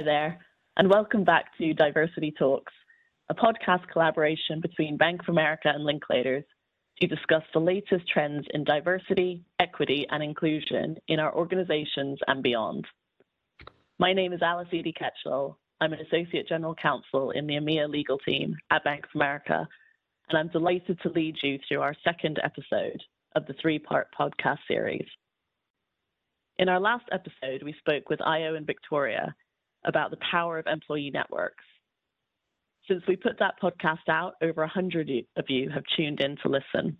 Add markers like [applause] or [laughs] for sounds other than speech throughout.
Hi there, and welcome back to Diversity Talks, a podcast collaboration between Bank of America and Linklaters to discuss the latest trends in diversity, equity, and inclusion in our organizations and beyond. My name is Alice Eady Ketchell. I'm an Associate General Counsel in the EMEA legal team at Bank of America, and I'm delighted to lead you through our second episode of the three part podcast series. In our last episode, we spoke with Io and Victoria about the power of employee networks. Since we put that podcast out, over 100 of you have tuned in to listen.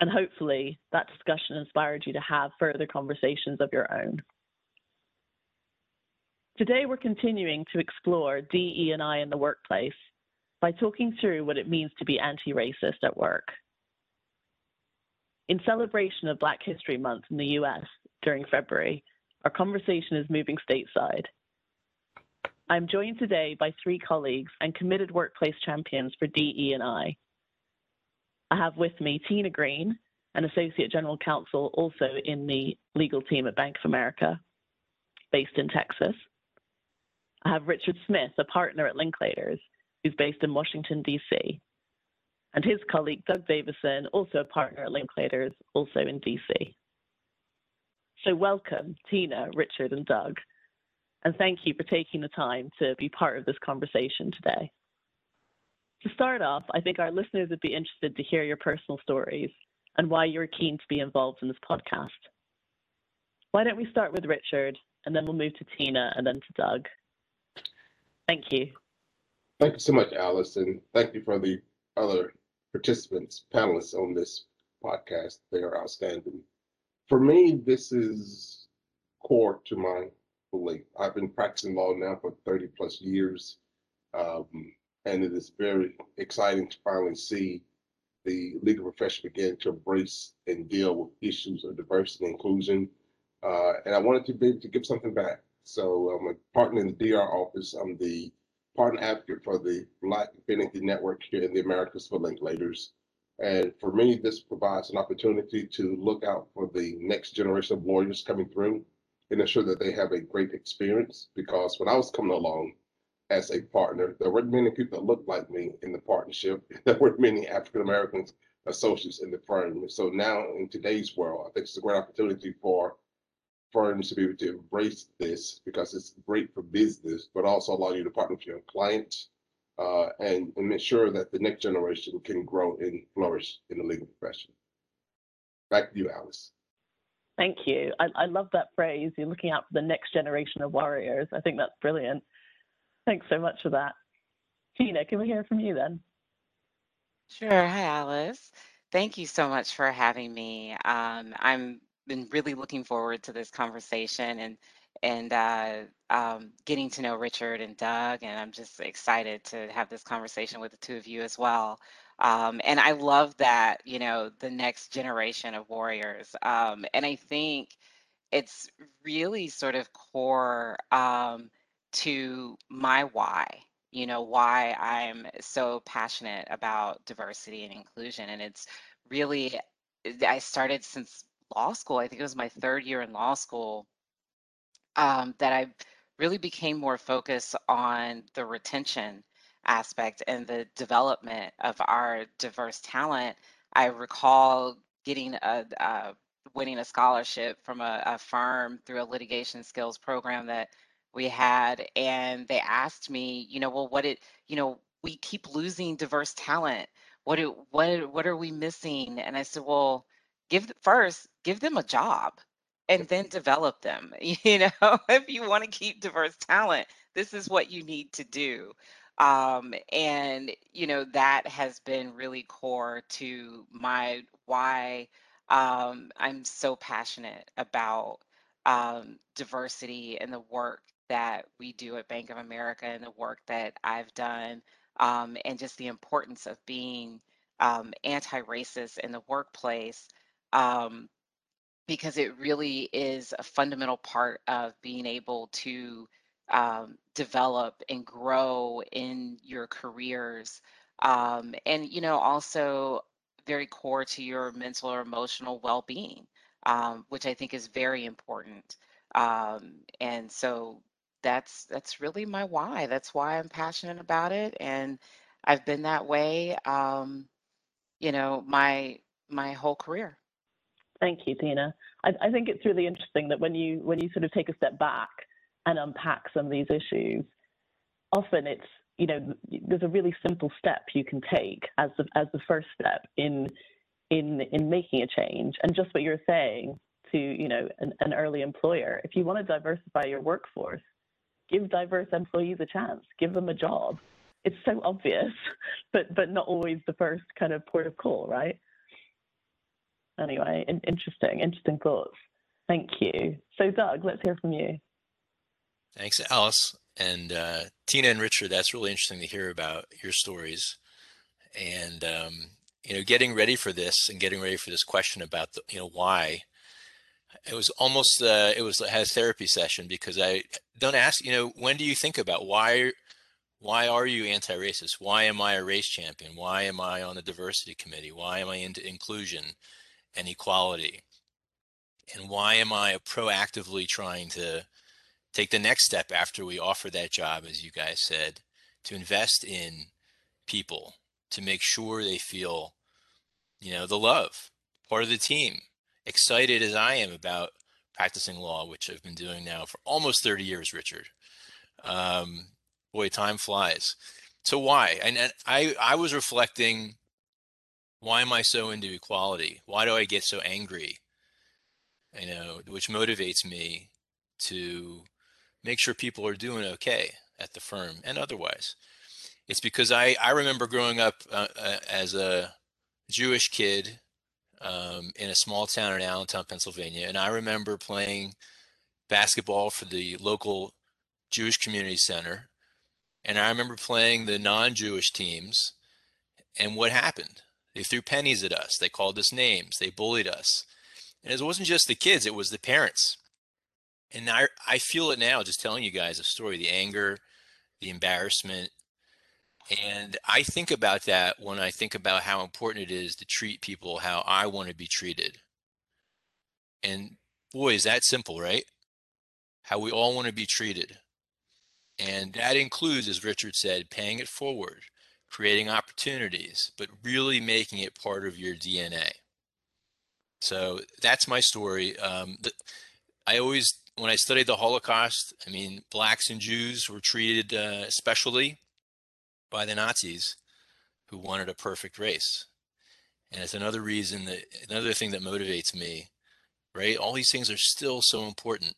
And hopefully, that discussion inspired you to have further conversations of your own. Today, we're continuing to explore DE&I in the workplace by talking through what it means to be anti-racist at work. In celebration of Black History Month in the US during February, our conversation is moving stateside. I'm joined today by three colleagues and committed workplace champions for DE&I. I have with me Tina Green, an Associate General Counsel also in the legal team at Bank of America, based in Texas. I have Richard Smith, a partner at Linklaters, who's based in Washington, D.C., and his colleague Doug Davison, also a partner at Linklaters, also in D.C. So welcome, Tina, Richard, and Doug, and thank you for taking the time to be part of this conversation today. To start off, I think our listeners would be interested to hear your personal stories and why you're keen to be involved in this podcast. Why don't we start with Richard, and then we'll move to Tina and then to Doug. Thank you. Thank you so much, and thank you for the other participants, panelists on this podcast. They are outstanding. For me, this is core to my I've been practicing law now for 30 plus years, um, and it is very exciting to finally see the legal profession begin to embrace and deal with issues of diversity and inclusion. Uh, and I wanted to be able to give something back. So I'm a partner in the DR office. I'm the partner advocate for the Black Affinity Network here in the Americas for Linklaters. And for me, this provides an opportunity to look out for the next generation of lawyers coming through and ensure that they have a great experience. Because when I was coming along as a partner, there weren't many people that looked like me in the partnership. [laughs] There weren't many African Americans associates in the firm. So now in today's world, I think it's a great opportunity for firms to be able to embrace this because it's great for business, but also allow you to partner with your clients uh, and, and ensure that the next generation can grow and flourish in the legal profession. Back to you, Alice. Thank you. I, I love that phrase. You're looking out for the next generation of warriors. I think that's brilliant. Thanks so much for that. Tina, can we hear from you then? Sure. Hi, Alice. Thank you so much for having me. Um, I'm been really looking forward to this conversation and and uh, um, getting to know Richard and Doug, and I'm just excited to have this conversation with the two of you as well. Um, and I love that you know the next generation of warriors, um, and I think it's really sort of core um, to my why. You know why I'm so passionate about diversity and inclusion, and it's really I started since law school, I think it was my third year in law school, um, that I really became more focused on the retention aspect and the development of our diverse talent. I recall getting a, a winning a scholarship from a, a firm through a litigation skills program that we had, and they asked me, you know, well, what it, you know, we keep losing diverse talent. What do, what what are we missing? And I said, well, give first give them a job and then develop them [laughs] you know if you want to keep diverse talent this is what you need to do um, and you know that has been really core to my why um, i'm so passionate about um, diversity and the work that we do at bank of america and the work that i've done um, and just the importance of being um, anti-racist in the workplace um, because it really is a fundamental part of being able to um, develop and grow in your careers. Um, and, you know, also very core to your mental or emotional well being, um, which I think is very important. Um, and so that's that's really my why. That's why I'm passionate about it, and I've been that way, um, you know, my my whole career. Thank you, Tina. I, I think it's really interesting that when you when you sort of take a step back and unpack some of these issues, often it's you know there's a really simple step you can take as the as the first step in in in making a change. And just what you're saying to you know an, an early employer, if you want to diversify your workforce, give diverse employees a chance, give them a job. It's so obvious, [laughs] but but not always the first kind of port of call, right? Anyway, interesting, interesting thoughts. Thank you. So, Doug, let's hear from you. Thanks, Alice. And uh, Tina and Richard, that's really interesting to hear about your stories. And, um, you know, getting ready for this and getting ready for this question about, the, you know, why. It was almost, uh, it was had a therapy session because I don't ask, you know, when do you think about why, why are you anti-racist? Why am I a race champion? Why am I on the diversity committee? Why am I into inclusion and equality? And why am I proactively trying to take the next step after we offer that job, as you guys said, to invest in people to make sure they feel, you know, the love, part of the team, excited as I am about practicing law, which I've been doing now for almost 30 years, Richard. Um, boy, time flies. So why? And, and I, I was reflecting, why am I so into equality? Why do I get so angry? You know, which motivates me to make sure people are doing okay at the firm and otherwise. It's because I, I remember growing up uh, uh, as a Jewish kid um, in a small town in Allentown, Pennsylvania, and I remember playing basketball for the local Jewish community center. And I remember playing the non Jewish teams. And what happened? They threw pennies at us. They called us names. They bullied us. And it wasn't just the kids, it was the parents and I I feel it now just telling you guys a story, the anger, the embarrassment. And I think about that when I think about how important it is to treat people how I want to be treated. And boy, is that simple, right? How we all want to be treated. And that includes, as Richard said, paying it forward, creating opportunities, but really making it part of your DNA. So that's my story. Um, the, I always when I studied the Holocaust, I mean, blacks and Jews were treated uh, especially by the Nazis who wanted a perfect race. And it's another reason that, another thing that motivates me, right? All these things are still so important.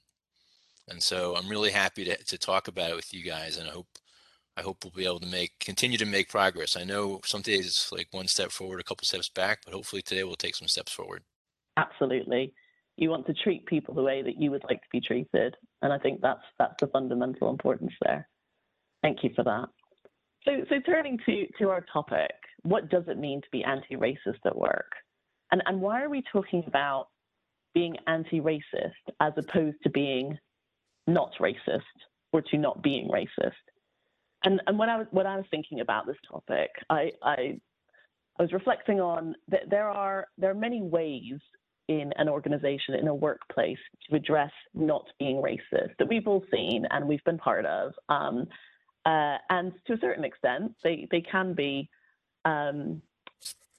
And so I'm really happy to, to talk about it with you guys. And I hope, I hope we'll be able to make, continue to make progress. I know some days it's like one step forward, a couple steps back, but hopefully today we'll take some steps forward. Absolutely you want to treat people the way that you would like to be treated. And I think that's that's the fundamental importance there. Thank you for that. So so turning to, to our topic, what does it mean to be anti-racist at work? And and why are we talking about being anti-racist as opposed to being not racist or to not being racist? And and when I was when I was thinking about this topic, I I I was reflecting on that there are there are many ways in an organization, in a workplace, to address not being racist that we've all seen and we've been part of. Um, uh, and to a certain extent, they, they can be um,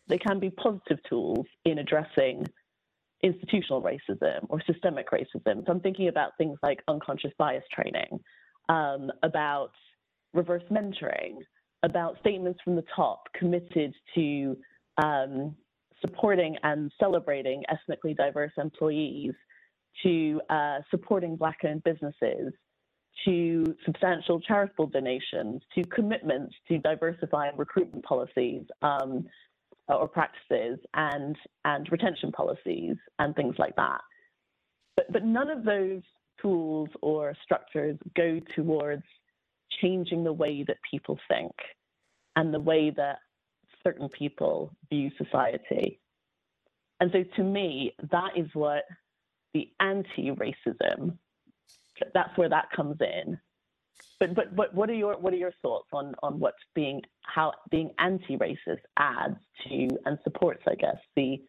they can be positive tools in addressing institutional racism or systemic racism. So I'm thinking about things like unconscious bias training, um, about reverse mentoring, about statements from the top committed to um, supporting and celebrating ethnically diverse employees, to uh, supporting Black owned businesses, to substantial charitable donations, to commitments to diversifying recruitment policies um, or practices and, and retention policies and things like that. But, but none of those tools or structures go towards changing the way that people think and the way that certain people view society. And so to me, that is what the anti-racism, that's where that comes in. But but but what are your what are your thoughts on on what being how being anti-racist adds to and supports, I guess, the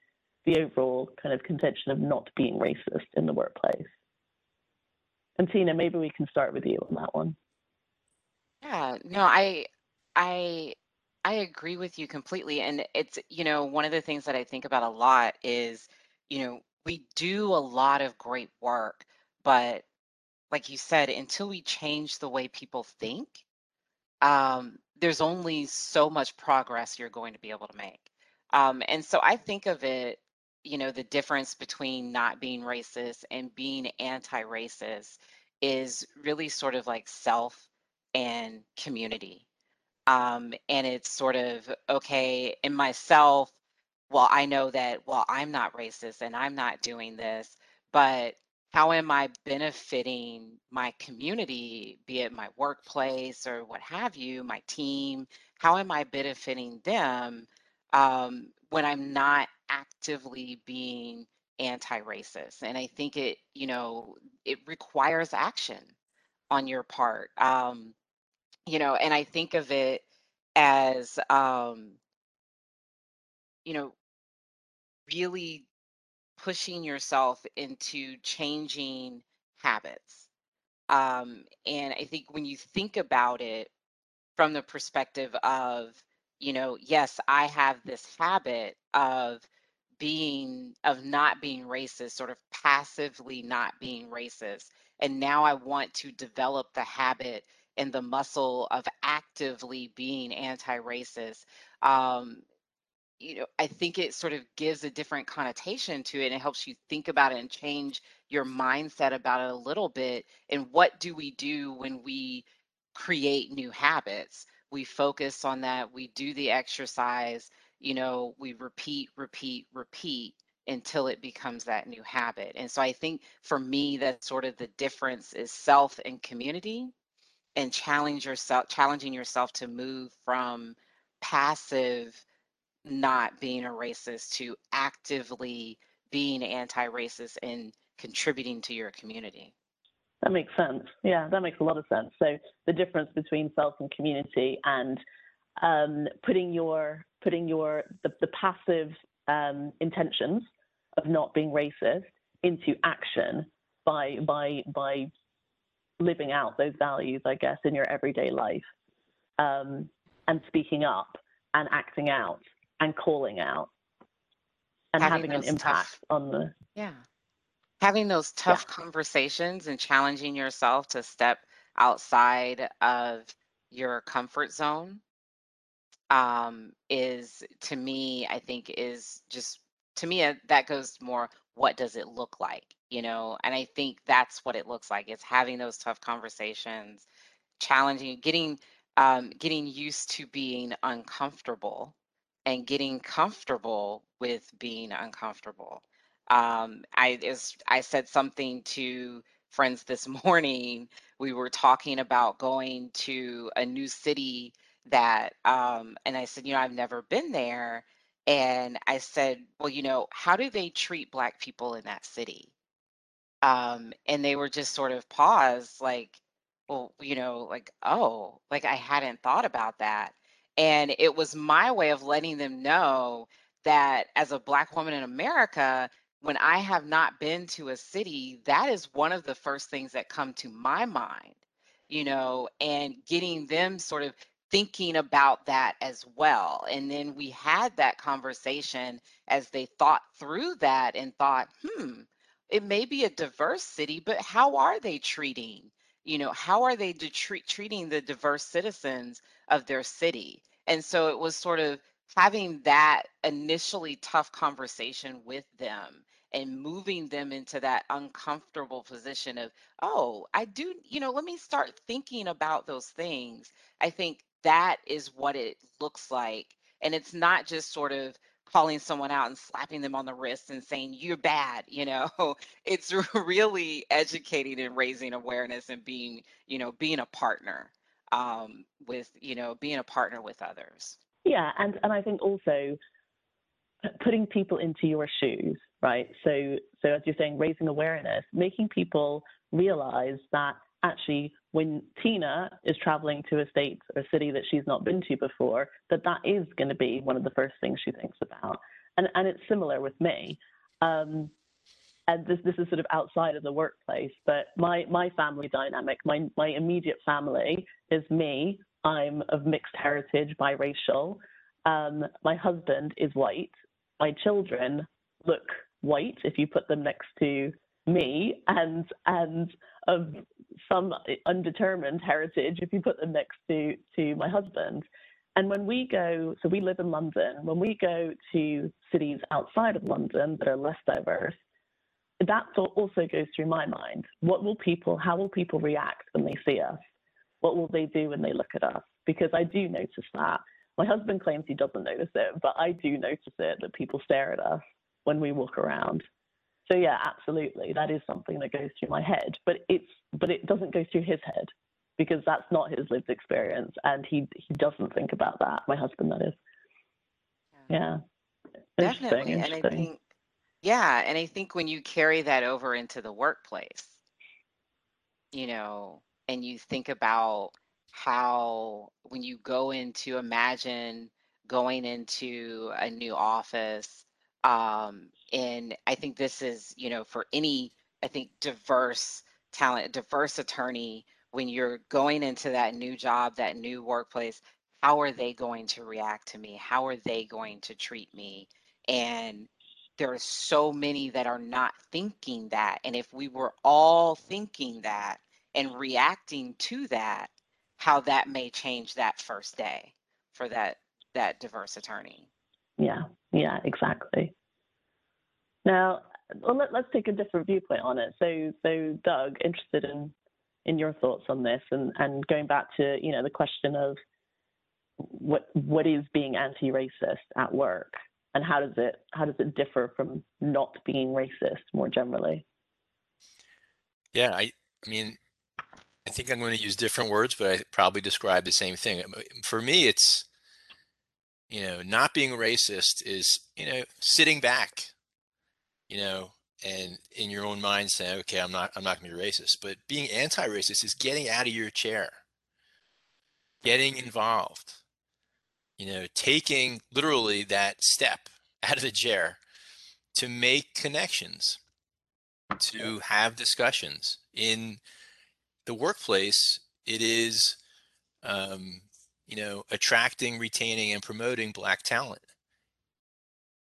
the overall kind of contention of not being racist in the workplace? And Tina, maybe we can start with you on that one. Yeah, no, I I I agree with you completely. And it's, you know, one of the things that I think about a lot is, you know, we do a lot of great work, but like you said, until we change the way people think, um, there's only so much progress you're going to be able to make. Um, and so I think of it, you know, the difference between not being racist and being anti-racist is really sort of like self and community. Um, and it's sort of okay in myself. Well, I know that, well, I'm not racist and I'm not doing this, but how am I benefiting my community, be it my workplace or what have you, my team? How am I benefiting them um, when I'm not actively being anti-racist? And I think it, you know, it requires action on your part. Um, you know, and I think of it as, um, you know, really pushing yourself into changing habits. Um, and I think when you think about it from the perspective of, you know, yes, I have this habit of being, of not being racist, sort of passively not being racist. And now I want to develop the habit and the muscle of actively being anti racist. Um, you know, I think it sort of gives a different connotation to it and it helps you think about it and change your mindset about it a little bit. And what do we do when we create new habits? We focus on that, we do the exercise, you know, we repeat, repeat, repeat until it becomes that new habit. And so I think for me, that's sort of the difference is self and community and challenge yourself, challenging yourself to move from passive not being a racist to actively being anti-racist and contributing to your community. That makes sense. Yeah, that makes a lot of sense. So the difference between self and community and um, putting your putting your the, the passive um, intentions of not being racist into action by by by living out those values, I guess, in your everyday life, um, and speaking up and acting out and calling out and having, having an impact tough, on the yeah having those tough yeah. conversations and challenging yourself to step outside of your comfort zone um, is to me i think is just to me uh, that goes more what does it look like you know and i think that's what it looks like it's having those tough conversations challenging getting um, getting used to being uncomfortable and getting comfortable with being uncomfortable. Um, I is I said something to friends this [laughs] morning. We were talking about going to a new city that, um, and I said, you know, I've never been there. And I said, well, you know, how do they treat Black people in that city? Um, and they were just sort of paused, like, well, you know, like, oh, like I hadn't thought about that. And it was my way of letting them know that as a Black woman in America, when I have not been to a city, that is one of the first things that come to my mind, you know, and getting them sort of thinking about that as well. And then we had that conversation as they thought through that and thought, hmm, it may be a diverse city, but how are they treating? You know, how are they treating the diverse citizens of their city? And so it was sort of having that initially tough conversation with them and moving them into that uncomfortable position of, oh, I do, you know, let me start thinking about those things. I think that is what it looks like. And it's not just sort of calling someone out and slapping them on the wrist and saying, you're bad, you know, [laughs] it's really educating and raising awareness and being, you know, being a partner um, with you know being a partner with others. Yeah and and i think also putting people into your shoes right? So so as you're saying raising awareness making people realize that actually when tina is traveling to a state or a city that she's not been to before that that is going to be one of the first things she thinks about and and it's similar with me um, and this this is sort of outside of the workplace, but my my family dynamic, my my immediate family is me. I'm of mixed heritage, biracial. Um, my husband is white. My children look white if you put them next to me, and and of some undetermined heritage if you put them next to to my husband. And when we go, so we live in London. When we go to cities outside of London that are less diverse, that thought also goes through my mind. What will people, how will people react when they see us? What will they do when they look at us? Because I do notice that. My husband claims he doesn't notice it, but I do notice it that people stare at us when we walk around. So yeah, absolutely, that is something that goes through my head, but it's but it doesn't go through his head because that's not his lived experience, and he he doesn't think about that. My husband, that is. Yeah. Definitely, and I think yeah, and I think when you carry that over into the workplace, you know, and you think about how when you go into imagine going into a new office um and i think this is you know for any i think diverse talent diverse attorney when you're going into that new job that new workplace how are they going to react to me? How are they going to treat me? And there are so many that are not thinking that and if we were all thinking that and reacting to that how that may change that first day for that that diverse attorney. Yeah yeah exactly. Now well, let, us take a different viewpoint on it. So so doug interested in in your thoughts on this and and going back to you know the question of what what is being anti-racist at work and how does it how does it differ from not being racist more generally? Yeah i i mean I think I'm going to use different words, but I probably describe the same thing. For me, it's, you know, not being racist is, you know, sitting back, you know, and in your own mind saying, okay, I'm not, I'm not going to be racist. But being anti-racist is getting out of your chair, getting involved, you know, taking literally that step [laughs] out of the chair to make connections, to have discussions. In the workplace, it is, um, you know, attracting, retaining, and promoting Black talent.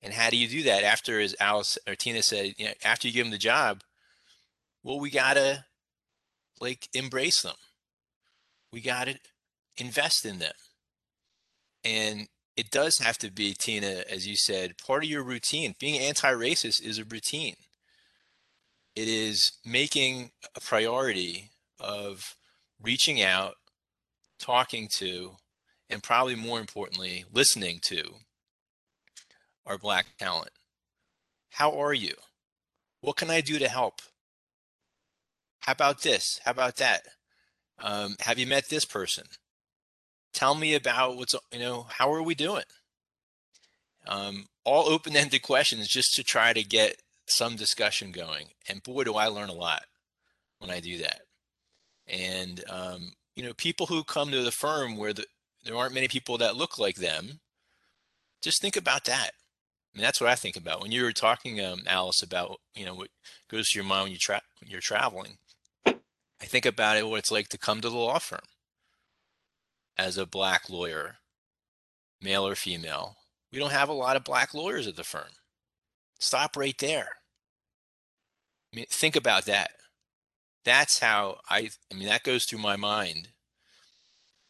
And how do you do that after, as Alice or Tina said, you know, after you give them the job? Well, we gotta like embrace them. We gotta invest in them. And it does have to be, Tina, as you said, part of your routine. Being anti-racist is a routine. It is making a priority of reaching out, talking to, and probably more importantly, listening to our Black talent. How are you? What can I do to help? How about this? How about that? Um, have you met this person? Tell me about what's, you know, how are we doing? Um, all open ended questions just to try to get some discussion going. And boy, do I learn a lot when I do that. And um, you know, people who come to the firm where the, there aren't many people that look like them, just think about that. I mean, that's what I think about when you were talking, um, Alice, about you know what goes to your mind when you tra- when you're traveling. I think about it what it's like to come to the law firm as a black lawyer, male or female. We don't have a lot of black lawyers at the firm. Stop right there. I mean, think about that that's how I, I mean, that goes through my mind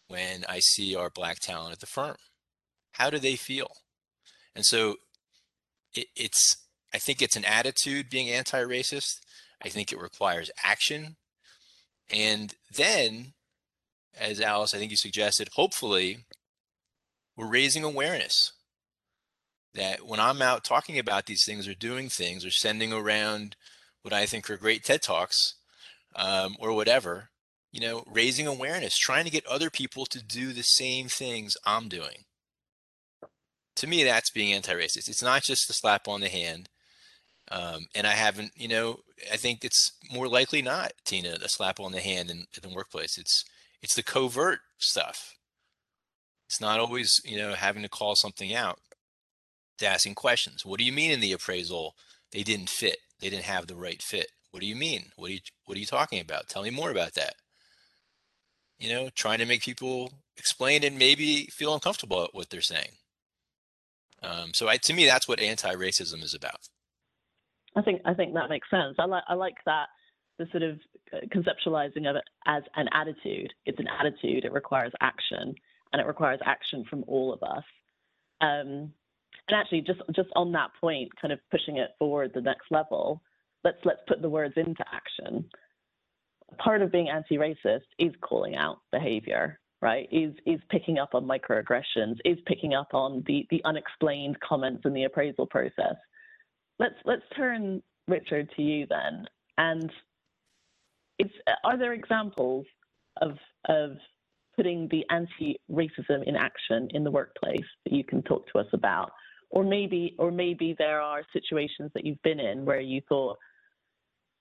when I see our black talent at the firm. How do they feel? And so it, it's, I think it's an attitude being anti racist. I think it requires action. And then, as Alice, I think you suggested, hopefully, we're raising awareness that when I'm out talking about these things or doing things or sending around what I think are great TED Talks, um, or whatever, you know, raising awareness, trying to get other people to do the same things I'm doing. To me, that's being anti-racist. It's not just a slap on the hand. Um, and I haven't, you know, I think it's more likely not, Tina, a slap on the hand in, in the workplace. It's it's the covert stuff. It's not always, you know, having to call something out, to asking questions. What do you mean in the appraisal they didn't fit? They didn't have the right fit. What do you mean? What are you what are you talking about? Tell me more about that. You know, trying to make people explain and maybe feel uncomfortable at what they're saying. Um, so I, to me, that's what anti-racism is about. I think I think that makes sense. I like I like that the sort of uh, conceptualizing of it as an attitude. It's an attitude. It requires action, and it requires action from all of us. Um, and actually, just just on that point, kind of pushing it forward the next level. Let's let's put the words into action. Part of being anti-racist is calling out behavior, right? Is is picking up on microaggressions, is picking up on the the unexplained comments in the appraisal process. Let's let's turn Richard to you then, and it's, are there examples of, of putting the anti-racism in action in the workplace that you can talk to us about? Or maybe, or maybe there are situations that you've been in where you thought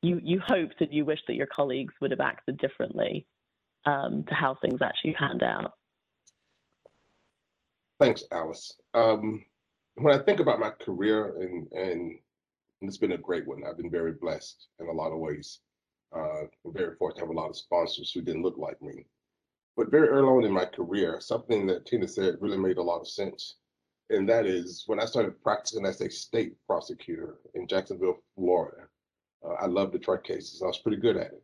you you hoped and you wish that your colleagues would have acted differently um, to how things actually panned out. Thanks, Alice. Um, when I think about my career, and, and it's been a great one, I've been very blessed in a lot of ways. Uh, I'm very fortunate to have a lot of sponsors who didn't look like me. But very early on in my career, something that Tina said really made a lot of sense. And that is when I started practicing as a state prosecutor in Jacksonville, Florida. Uh, I loved Detroit cases. I was pretty good at it.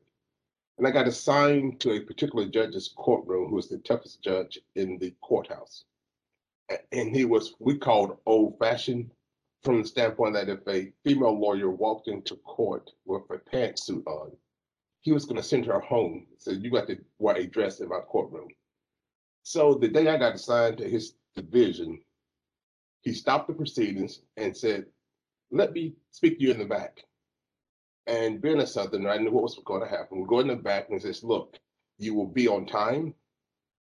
And I got assigned to a particular judge's courtroom who was the toughest judge in the courthouse. And he was, we called old fashioned from the standpoint that if a female lawyer walked into court with a pantsuit on, he was going to send her home. So you got to wear a dress in my courtroom. So the day I got assigned to his division, he stopped the proceedings and said, let me speak to you in the back. And being a Southerner, I knew what was going to happen. We go in the back and he says, look, you will be on time.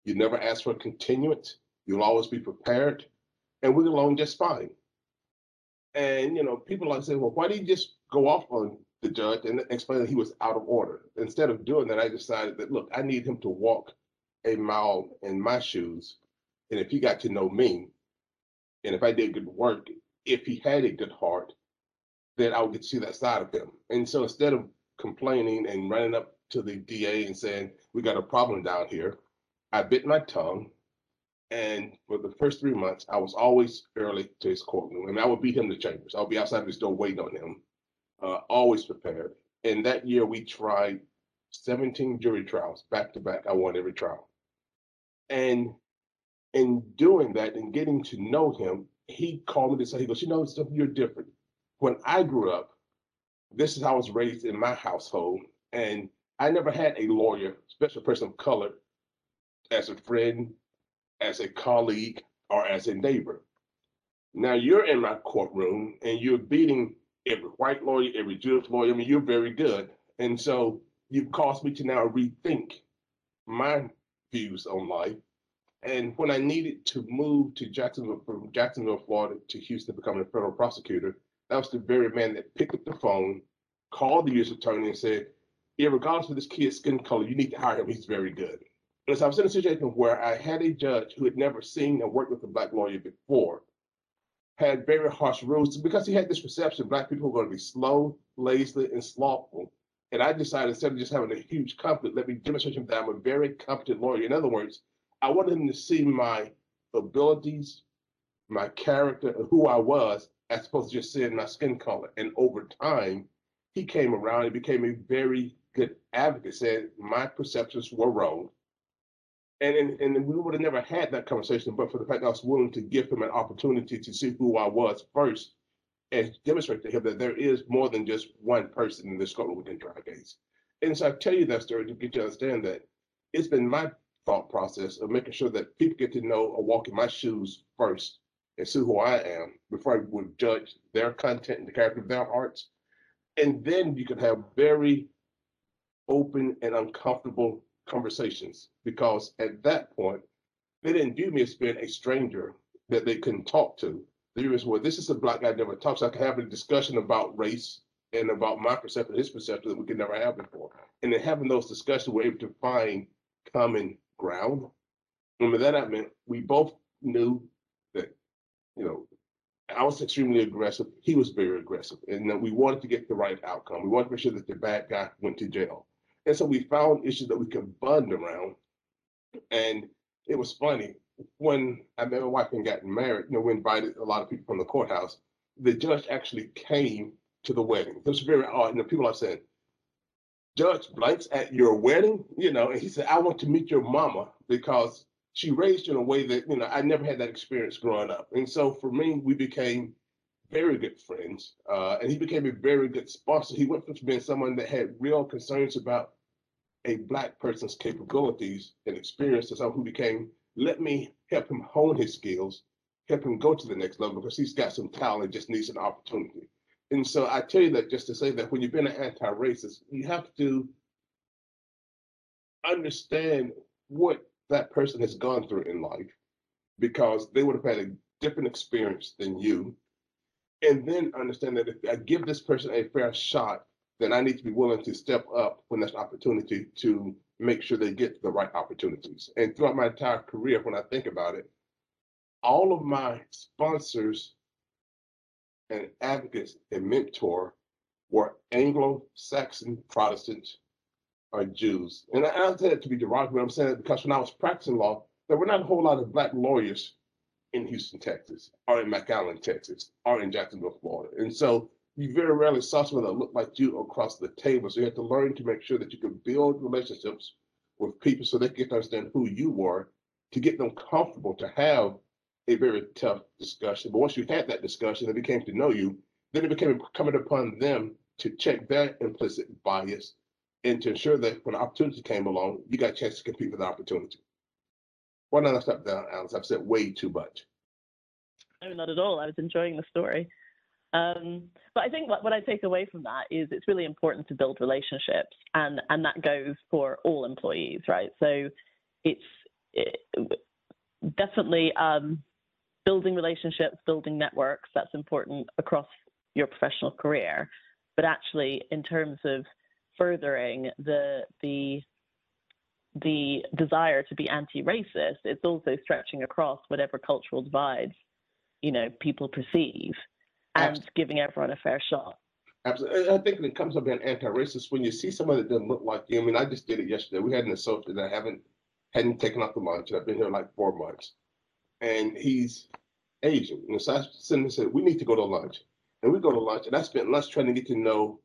You never ask for a continuance. You'll always be prepared. And we're along just fine. And, you know, people like say, well, why did you just go off on the judge and explain that he was out of order. Instead of doing that, I decided that, look, I need him to walk a mile in my shoes. And if he got to know me, and if I did good work, if he had a good heart, then I would get to see that side of him. And so instead of complaining and running up to the DA and saying, we got a problem down here, I bit my tongue. And for the first three months, I was always early to his courtroom. and I would beat him to chambers. I'll be outside of his door waiting on him uh, always prepared. And that year we tried 17 jury trials back to back. I won every trial. And in doing that and getting to know him, he called me to say, he goes, you know, stuff you're different. When I grew up, this is how I was raised in my household. And I never had a lawyer, especially a person of color, as a friend, as a colleague, or as a neighbor. Now you're in my courtroom and you're beating every white lawyer, every Jewish lawyer. I mean, you're very good. And so you've caused me to now rethink my views on life. And when I needed to move to Jacksonville, from Jacksonville, Florida to Houston, becoming a federal prosecutor, that was the very man that picked up the phone, called the U.S. attorney, and said, "Yeah, regardless of this kid's skin color, you need to hire him. He's very good. And so I was in a situation where I had a judge who had never seen and worked with a black lawyer before had very harsh rules because he had this perception black people were going to be slow, lazy, and slothful. And I decided instead of just having a huge conflict, let me demonstrate to him that I'm a very competent lawyer. In other words, I wanted him to see my abilities, my character, who I was, as opposed to just seeing my skin color. And over time, he came around and became a very good advocate, said my perceptions were wrong and, and and we would have never had that conversation, but for the fact I was willing to give him an opportunity to see who I was first, and demonstrate to him that there is more than just one person in this courtroom within dry case. And so I tell you that story to get you to understand that it's been my thought process of making sure that people get to know or walk in my shoes first and see who I am before I would judge their content and the character of their hearts. And then you can have very open and uncomfortable conversations because at that point, they didn't view me as being a stranger that they couldn't talk to. They was, well, this is a black guy never talks. I can have a discussion about race and about my perception, his perception that we could never have before. And then having those discussions, we're able to find common ground. And with that, I meant we both knew that, you know, I was extremely aggressive. He was very aggressive. And we wanted to get the right outcome. We wanted to make sure that the bad guy went to jail. And so we found issues that we could bond around. And it was funny. When I met my wife and got married, you know, we invited a lot of people from the courthouse. The judge actually came to the wedding. It was very odd. And the people are saying, Judge Blanks at your wedding, you know, and he said, I want to meet your mama because she raised you in a way that, you know, I never had that experience growing up. And so for me, we became very good friends. Uh, and he became a very good sponsor. He went from being someone that had real concerns about a black person's capabilities and experience to someone who became, let me help him hone his skills, help him go to the next level because he's got some talent, just needs an opportunity. And so I tell you that just to say that when you've been an anti-racist, you have to understand what that person has gone through in life because they would have had a different experience than you. And then understand that if I give this person a fair shot, then I need to be willing to step up when there's opportunity to make sure they get the right opportunities. And throughout my entire career, when I think about it, all of my sponsors and advocates and mentor were Anglo-Saxon Protestants or uh, Jews. And I, don't say that to be derogatory, but I'm saying that because when I was practicing law, there were not a whole lot of black lawyers in Houston, Texas, or in McAllen, Texas, or in Jacksonville, Florida. And so you very rarely saw someone that looked like you across the table. So you had to learn to make sure that you could build relationships with people so they could understand who you were to get them comfortable to have a very tough discussion. But once you had that discussion and they came to know you, then it became incumbent upon them to check their implicit bias and to ensure that when opportunity came along, you got a chance to compete for the opportunity. Why not I stop down, Alice? I've said way too much. No, not at all. I was enjoying the story. Um, but I think what, what I take away from that is it's really important to build relationships, and and that goes for all employees, right? So it's it, definitely um, building relationships, building networks, that's important across your professional career. But actually, in terms of furthering the the the desire to be anti-racist, it's also stretching across whatever cultural divides you know people perceive, and Absolutely. giving everyone a fair shot. Absolutely, I think when it comes up being anti-racist when you see someone that doesn't look like you. I mean, I just did it yesterday. We had an associate that I haven't hadn't taken off the lunch. I've been here like four months, and he's Asian. And so I and said, we need to go to lunch. And we go to lunch, and I spent lunch trying to get to know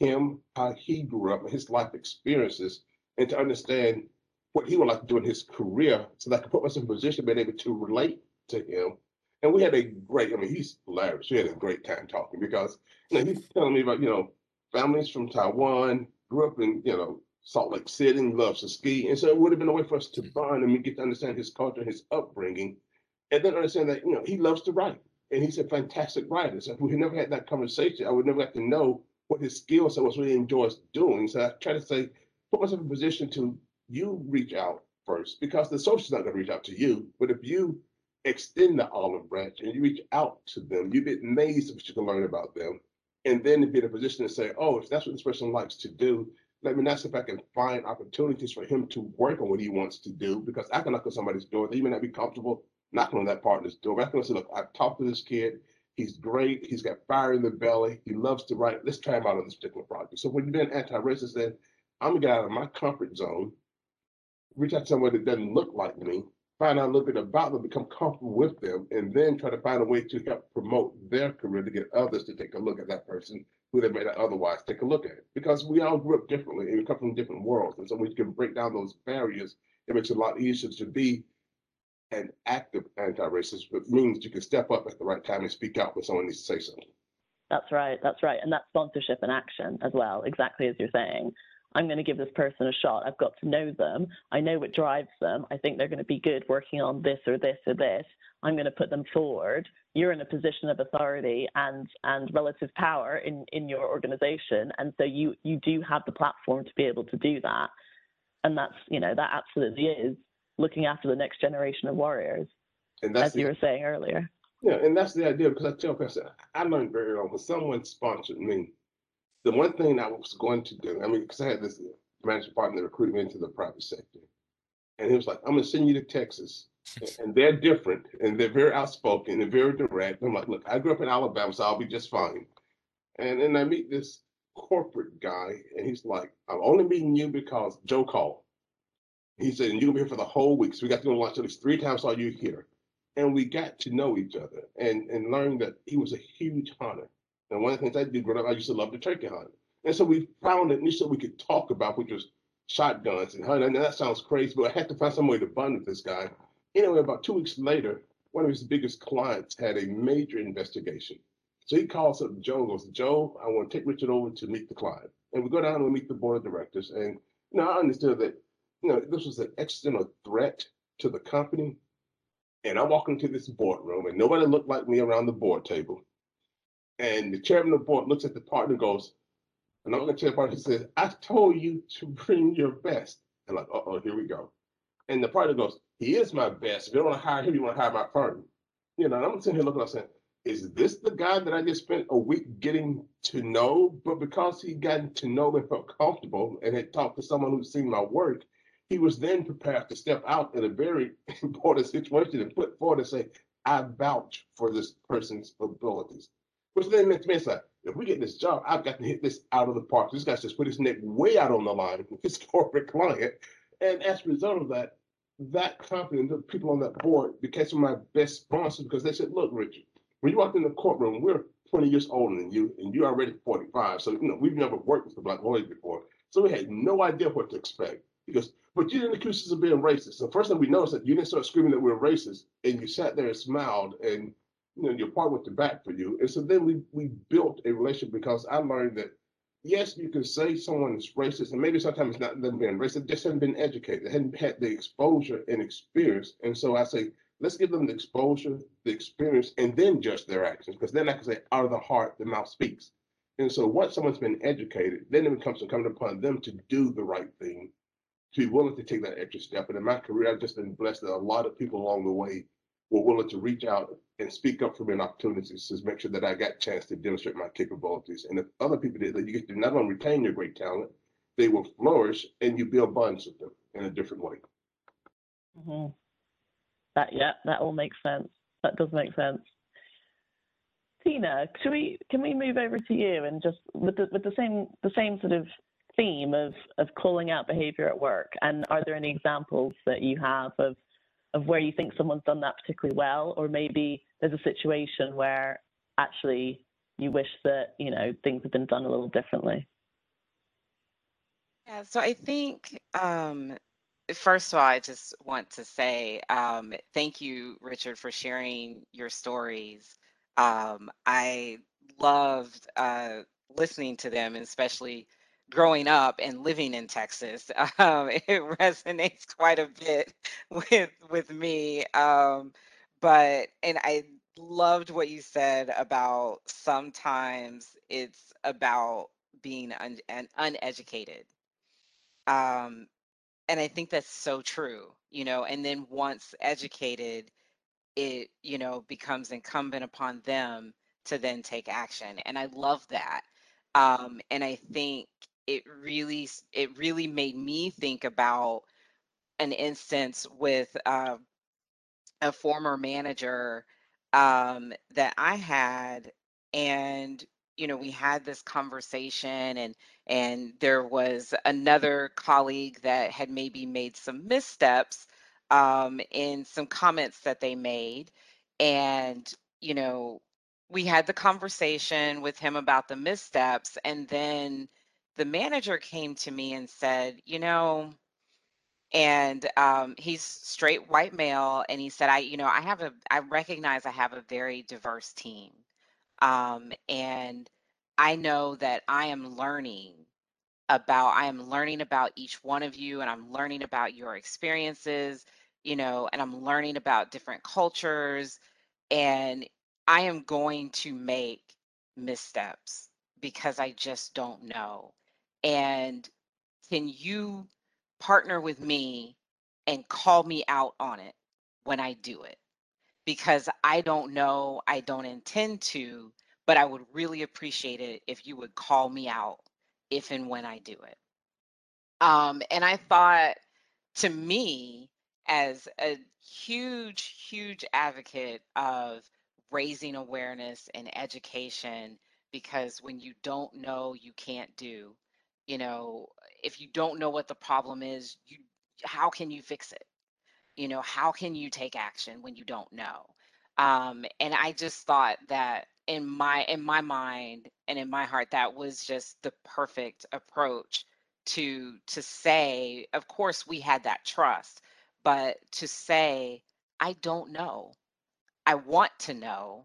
him, how he grew up, his life experiences, and to understand what he would like to do in his career so that I could put myself in a position being able to relate to him. And we had a great, I mean, he's hilarious. We had a great time talking because, you know, he's telling me about, you know, families from Taiwan, grew up in, you know, Salt Lake City, loves to ski. And so it would have been a way for us to mm. bond and we get to understand his culture, his upbringing, and then understand that, you know, he loves to write and he's a fantastic writer. So if we had never had that conversation, I would never get to know what his skill set was, what he enjoys doing. So I try to say, put myself in a position to you reach out first because the social is not going to reach out to you. But if you extend the olive branch and you reach out to them, you get amazed at what you can learn about them. And then to be in a position to say, oh, if that's what this person likes to do, let me not see if I can find opportunities for him to work on what he wants to do because I can knock on somebody's door. They may not be comfortable knocking on that partner's door. But I can say, look, I've talked to this kid. He's great. He's got fire in the belly. He loves to write. Let's try him out on this particular project. So when you're being anti-racist, then I'm gonna get out of my comfort zone, reach out to somebody that doesn't look like me, find out a little bit about them, become comfortable with them, and then try to find a way to help promote their career to get others to take a look at that person who they may not otherwise take a look at. Because we all grew up differently and we come from different worlds. And so you can break down those barriers, it makes it a lot easier to be an active anti-racist, which means you can step up at the right time and speak out when someone needs to say something. That's right. That's right. And that's sponsorship and action as well, exactly as you're saying. I'm going to give this person a shot. I've got to know them. I know what drives them. I think they're going to be good working on this or this or this. I'm going to put them forward. You're in a position of authority and and relative power in in your organization, and so you you do have the platform to be able to do that. And that's you know that absolutely is looking after the next generation of warriors, and that's as the, you were saying earlier. Yeah, and that's the idea because I tell people, I learned very early when someone sponsored me, the one thing I was going to do, I mean, because I had this management partner that recruited me into the private sector. And he was like, I'm going to send you to Texas and they're different and they're very outspoken and very direct. I'm like, look, I grew up in Alabama, so I'll be just fine. And then I meet this corporate guy, and he's like, I'm only meeting you because Joe called. He said, and you're gonna be here for the whole week. So we got to go to lunch at least three times while you're here. And we got to know each other and, and learned that he was a huge hunter. And one of the things I did growing up, I used to love to turkey hunt. And so we found least that we could talk about, which was shotguns and hunting. And that sounds crazy, but I had to find some way to bond with this guy. Anyway, about two weeks later, one of his biggest clients had a major investigation. So he calls up Joe and goes, Joe, I want to take Richard over to meet the client. And we go down and we meet the board of directors. And you know, I understood that, you know, this was an external threat to the company. And I walk into this boardroom and nobody looked like me around the board table. And the chairman of the board looks at the partner and goes, and I'm gonna tell the partner, he says, I told you to [laughs] bring your best. And like, uh-oh, here we go. And the partner goes, he is my best. If you don't want to hire him, you want to hire my firm. You know, I'm sitting here looking, I'm saying, is this the guy that I just spent a week getting to know? But because he gotten to know and felt comfortable and had talked to someone who's seen my work, he was then prepared to step out in a very [laughs] important situation and put forward and say, I vouch for this person's abilities. Which then meant to me, it's like, if we get this job, I've got to hit this out of the park. This guy's just put his neck way out on the line with his [laughs] corporate client. And as a result of that, that and the people on that board became some of my best sponsors because they said, look, Richard, when you walk in the courtroom, we're 20 years older than you, and you're already 45. So, you know, we've never worked with the black lawyers before. So we had no idea what to expect. Because, but you didn't accuse us of being racist. The first thing we noticed that you didn't start screaming that we are racist, and you sat there and smiled, and you know your partner went to bat for you. And so then we we built a relationship because I learned that yes, you can say someone is racist, and maybe sometimes it's not them being racist, they just haven't been educated, they hadn't had the exposure and experience. And so I say, let's give them the exposure, the experience, and then judge their actions, because then I can say, out of the heart, the mouth speaks. And so once someone's been educated, then it becomes incumbent upon them to do the right thing, to be willing to take that extra step. And in my career, I've just been blessed that a lot of people along the way were willing to reach out and speak up for me in opportunities to make sure that I got a chance to demonstrate my capabilities. And if other people did that, you get to not only retain your great talent, they will flourish and you build bonds with them in a different way. Mm-hmm. That yeah, that all makes sense. That does make sense. Tina, should we can we move over to you and just with the with the same the same sort of theme of of calling out behavior at work? And are there any examples that you have of of where you think someone's done that particularly well, or maybe there's a situation where actually you wish that you know things had been done a little differently? Yeah, so I think um, first of all, I just want to say um, thank you, Richard, for sharing your stories. Um, I loved uh, listening to them, especially growing up and living in Texas. [laughs] Um, it resonates quite a bit [laughs] with with me. Um, but and I loved what you said about sometimes it's about being un, un, uneducated. Um, and I think that's so true, you know. And then once educated, it you know becomes incumbent upon them to then take action. And I love that. Um, and I think it really it really made me think about an instance with uh, a former manager um, that I had, and you know we had this conversation, and and there was another colleague that had maybe made some missteps um, in some comments that they made, and you know we had the conversation with him about the missteps, and then the manager came to me and said, you know, and um, he's straight white male, and he said, I, you know, I have a, I recognize I have a very diverse team, um, and I know that I am learning about, I am learning about each one of you, and I'm learning about your experiences, you know, and I'm learning about different cultures, and I am going to make missteps because I just don't know. And can you partner with me and call me out on it when I do it? Because I don't know, I don't intend to, but I would really appreciate it if you would call me out if and when I do it. Um, and I thought to me, as a huge, huge advocate of raising awareness and education because when you don't know, you can't do. You know, if you don't know what the problem is, you how can you fix it? You know, how can you take action when you don't know? Um, and I just thought that in my in my mind and in my heart, that was just the perfect approach to to say, of course, we had that trust, but to say, I don't know. I want to know.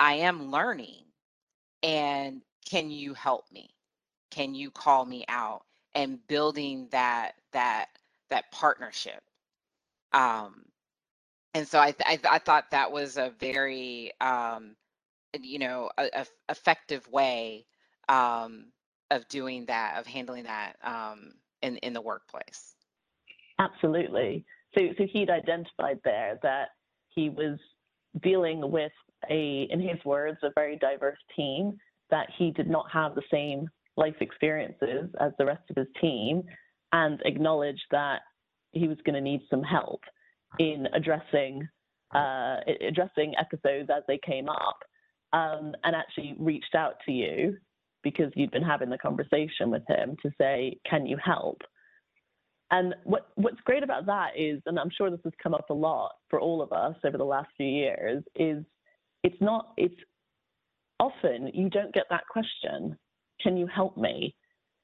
I am learning. And can you help me? Can you call me out? And building that that that partnership. Um, and so I, th- I, th- I thought that was a very um, you know a, a effective way um, of doing that of handling that um, in in the workplace absolutely so so he'd identified there that he was dealing with a in his words a very diverse team that he did not have the same life experiences as the rest of his team and acknowledged that he was going to need some help in addressing uh, addressing episodes as they came up, um, and actually reached out to you because you'd been having the conversation with him to say, "Can you help?" And what what's great about that is, and I'm sure this has come up a lot for all of us over the last few years, is it's not it's often you don't get that question, "Can you help me?"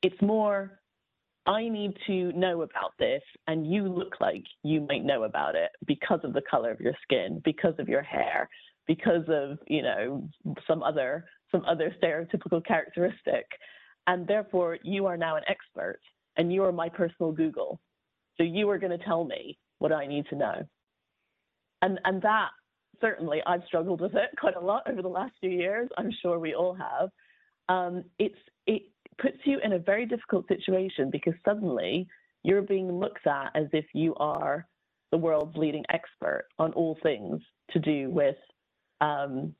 It's more I need to know about this, and you look like you might know about it because of the color of your skin, because of your hair, because of you know some other some other stereotypical characteristic, and therefore you are now an expert, and you are my personal Google. So you are going to tell me what I need to know, and and that certainly I've struggled with it quite a lot over the last few years. I'm sure we all have. Um, it's it puts you in a very difficult situation because suddenly you're being looked at as if you are the world's leading expert on all things to do with um,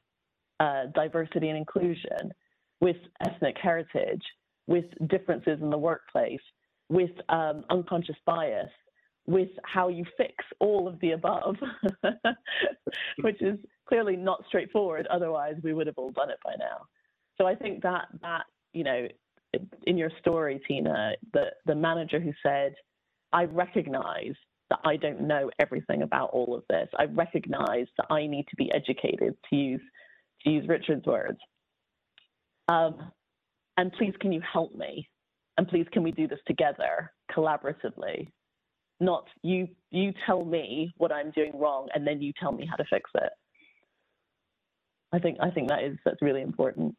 uh, diversity and inclusion, with ethnic heritage, with differences in the workplace, with um, unconscious bias, with how you fix all of the above, [laughs] which is clearly not straightforward. Otherwise, we would have all done it by now. So I think that that you know in your story, Tina, the, the manager who said, I recognize that I don't know everything about all of this. I recognize that I need to be educated, to use, to use Richard's words. Um, and please, can you help me? And please, can we do this together, collaboratively? Not you, you tell me what I'm doing wrong, and then you tell me how to fix it. I think, I think that is, that's really important.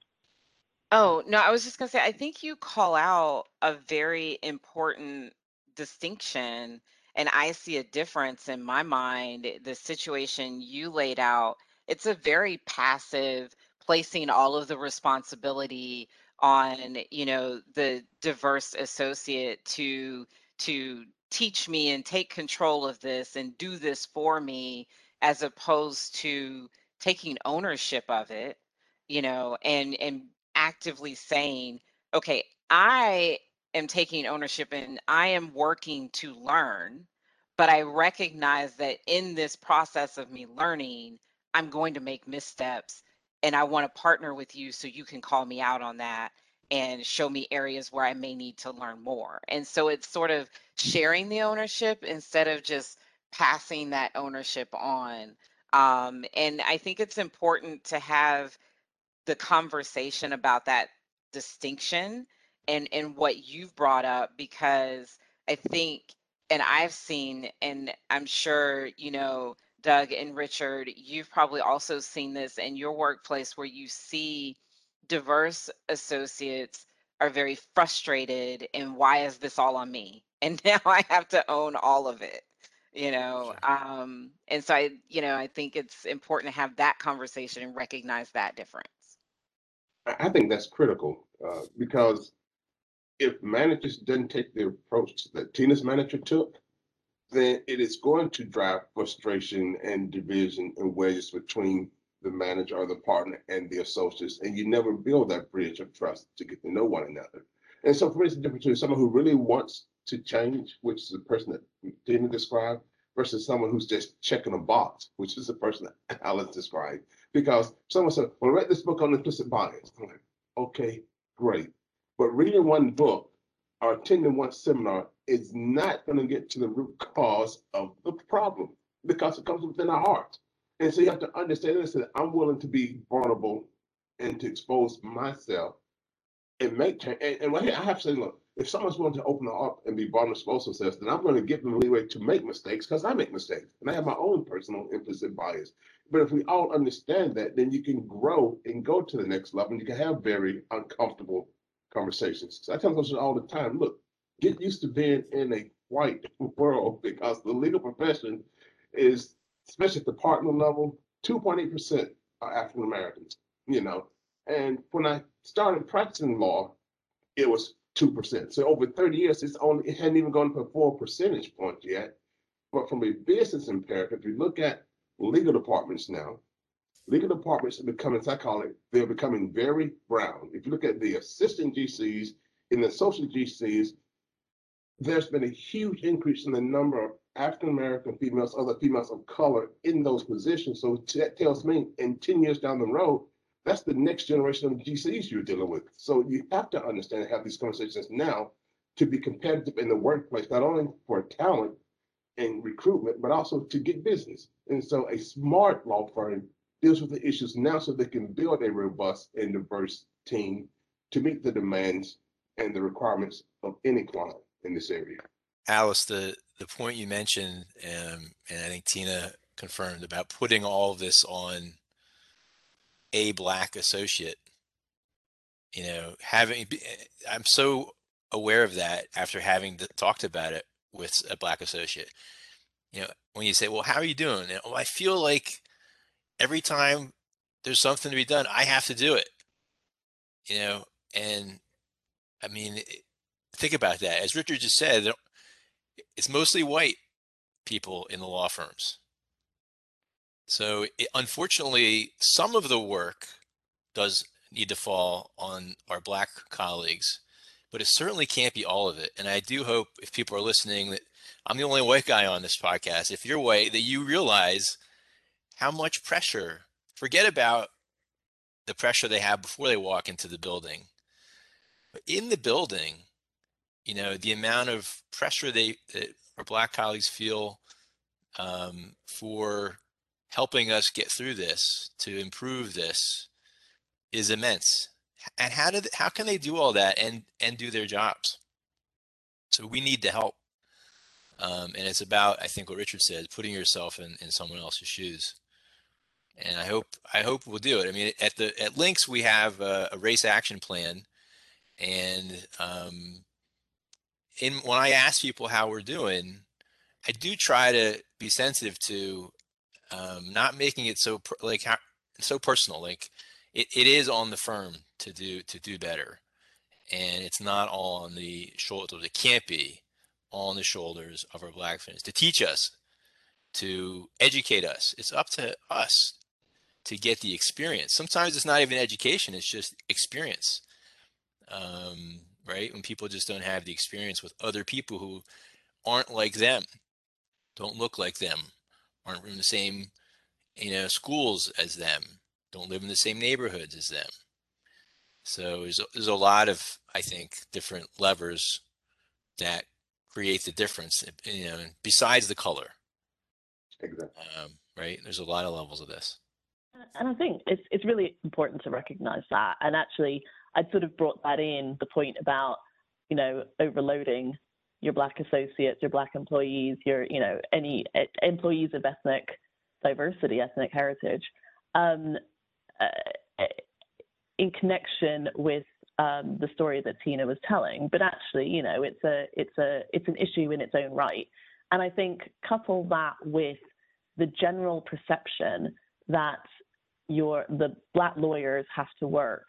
Oh, no, I was just gonna say, I think you call out a very important distinction, and I see a difference in my mind. Eh, the situation you laid out, it's a very passive, placing all of the responsibility on, you know, the diverse associate to to teach me and take control of this and do this for me, as opposed to taking ownership of it, you know, and and actively saying, okay, I am taking ownership and I am working to learn, but I recognize that in this process of me learning, I'm going to make missteps and I want to partner with you so you can call me out on that and show me areas where I may need to learn more. And so it's sort of sharing the ownership instead of just passing that ownership on. Um, and I think it's important to have the conversation about that distinction and and what you've brought up because I think and I've seen and I'm sure you know Doug and Richard you've probably also seen this in your workplace where you see diverse associates are very frustrated and why is this all on me? [laughs] And now I have to own all of it you know um and so I you know I think it's important to have that conversation and recognize that difference I think that's critical uh, because if managers didn't take the approach that Tina's manager took, then it is going to drive frustration and division and wedges between the manager or the partner and the associates, and you never build that bridge of trust to get to know one another. And so, for instance, the difference between someone who really wants to change, which is the person that Tina described, versus someone who's just checking a box, which is the person that [laughs] Alice described. Because someone said, Well, I read this book on implicit bias. I'm like, okay, great. But reading one book or attending one seminar is not going to get to the root cause of the problem because it comes within our heart. And so you have to understand this that I'm willing to be vulnerable and to expose myself and make change. And, and I have to say, look, if someone's willing to open up and be vulnerable, expose themselves, then I'm going to give them leeway to make mistakes because I make mistakes and I have my own personal implicit bias. But if we all understand that, then you can grow and go to the next level and you can have very uncomfortable conversations. So I tell them all the time, look, get used to being in a white [laughs] world because the legal profession is, especially at the partner level, 2.8% are African Americans, you know. And when I started practicing law, it was 2%. So over 30 years, it's only it hadn't even gone up four percentage points yet. But from a business imperative, if you look at legal departments now, legal departments are becoming, I call it, they're becoming very brown. If you look at the assistant GCs and the associate GCs, there's been a huge increase in the number of African American females, other females of color in those positions. So that tells me in 10 years down the road, that's the next generation of GCs you're dealing with. So you have to understand and have these conversations now to be competitive in the workplace, not only for talent and recruitment, but also to get business. And so a smart law firm deals with the issues now so they can build a robust and diverse team to meet the demands and the requirements of any client in this area. Alice, the, the point you mentioned, um, and I think Tina confirmed about putting all of this on a black associate you know having eh, i'm so aware of that after having talked about it with a black associate. You know when you say well how are you doing? And, well, i feel like every time there's something to be done i have to do it. You know and i mean eh, think about that. As richard just said eh, it's mostly white people in the law firms so it, unfortunately, some of the work does need to fall on our black colleagues, but it certainly can't be all of it. And I do hope if people are listening that I'm the only white guy on this podcast. If you're white, that you realize how much pressure, forget about the pressure they have before they walk into the building. But in the building, you know, the amount of pressure they that our black colleagues feel um, for helping us get through this to improve this is immense. And how did how can they do all that and and do their jobs? So we need to help. Um, and it's about i think what richard said putting yourself in, in someone else's shoes. And i hope i hope we'll do it. I mean at the at links we have a, a race action plan and um, in when i ask people how we're doing i do try to be sensitive to um, not making it so like so personal. Like it, it is on the firm to do to do better, and it's not all on the shoulders. It can't be on the shoulders of our black friends to teach us, to educate us. It's up to us to get the experience. Sometimes it's not even education; it's just experience. Um, right? When people just don't have the experience with other people who aren't like them, don't look like them, aren't from the same you know schools as them don't live in the same neighborhoods as them. So there's, there's a lot of i think different levers that create the difference you know besides the color. Exactly. Um, right? There's a lot of levels of this. And i think it's it's really important to recognize that. And actually i'd sort of brought that in the point about you know overloading your black associates, your black employees, your you know any employees of ethnic diversity, ethnic heritage, um, uh, in connection with um, the story that Tina was telling. But actually, you know, it's a it's a it's an issue in its own right, and I think couple that with the general perception that your the black lawyers have to work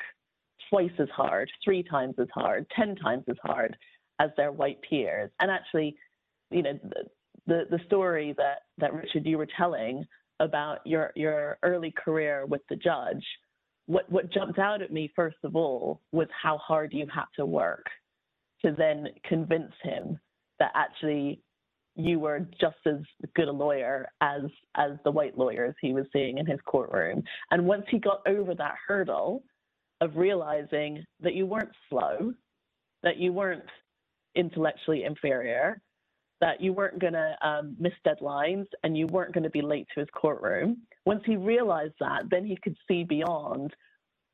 twice as hard, three times as hard, ten times as hard as their white peers. And actually, you know, the, the, the story that, that Richard, you were telling about your, your early career with the judge, what, what jumped out at me, first of all, was how hard you had to work to then convince him that actually you were just as good a lawyer as as the white lawyers he was seeing in his courtroom. And once he got over that hurdle of realizing that you weren't slow, that you weren't intellectually inferior, that you weren't going to um, miss deadlines and you weren't going to be late to his courtroom. Once he realized that, then he could see beyond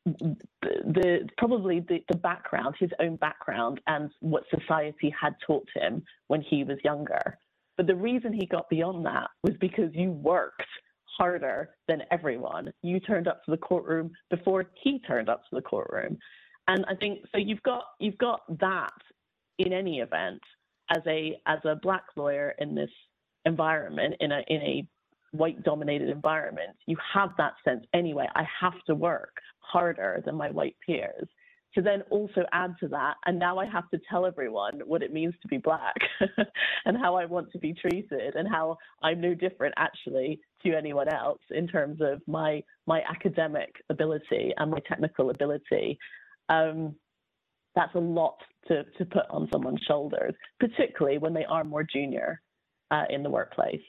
the, the probably the, the background, his own background, and what society had taught him when he was younger. But the reason he got beyond that was because you worked harder than everyone. You turned up to the courtroom before he turned up to the courtroom. And I think so you've got you've got that in any event as a as a black lawyer in this environment in a in a white dominated environment you have that sense anyway. I have to work harder than my white peers to then also add to that and now i have to tell everyone what it means to be black [laughs] and how i want to be treated and how i'm no different actually to anyone else in terms of my my academic ability and my technical ability. Um, that's a lot to, to put on someone's shoulders, particularly when they are more junior uh, in the workplace.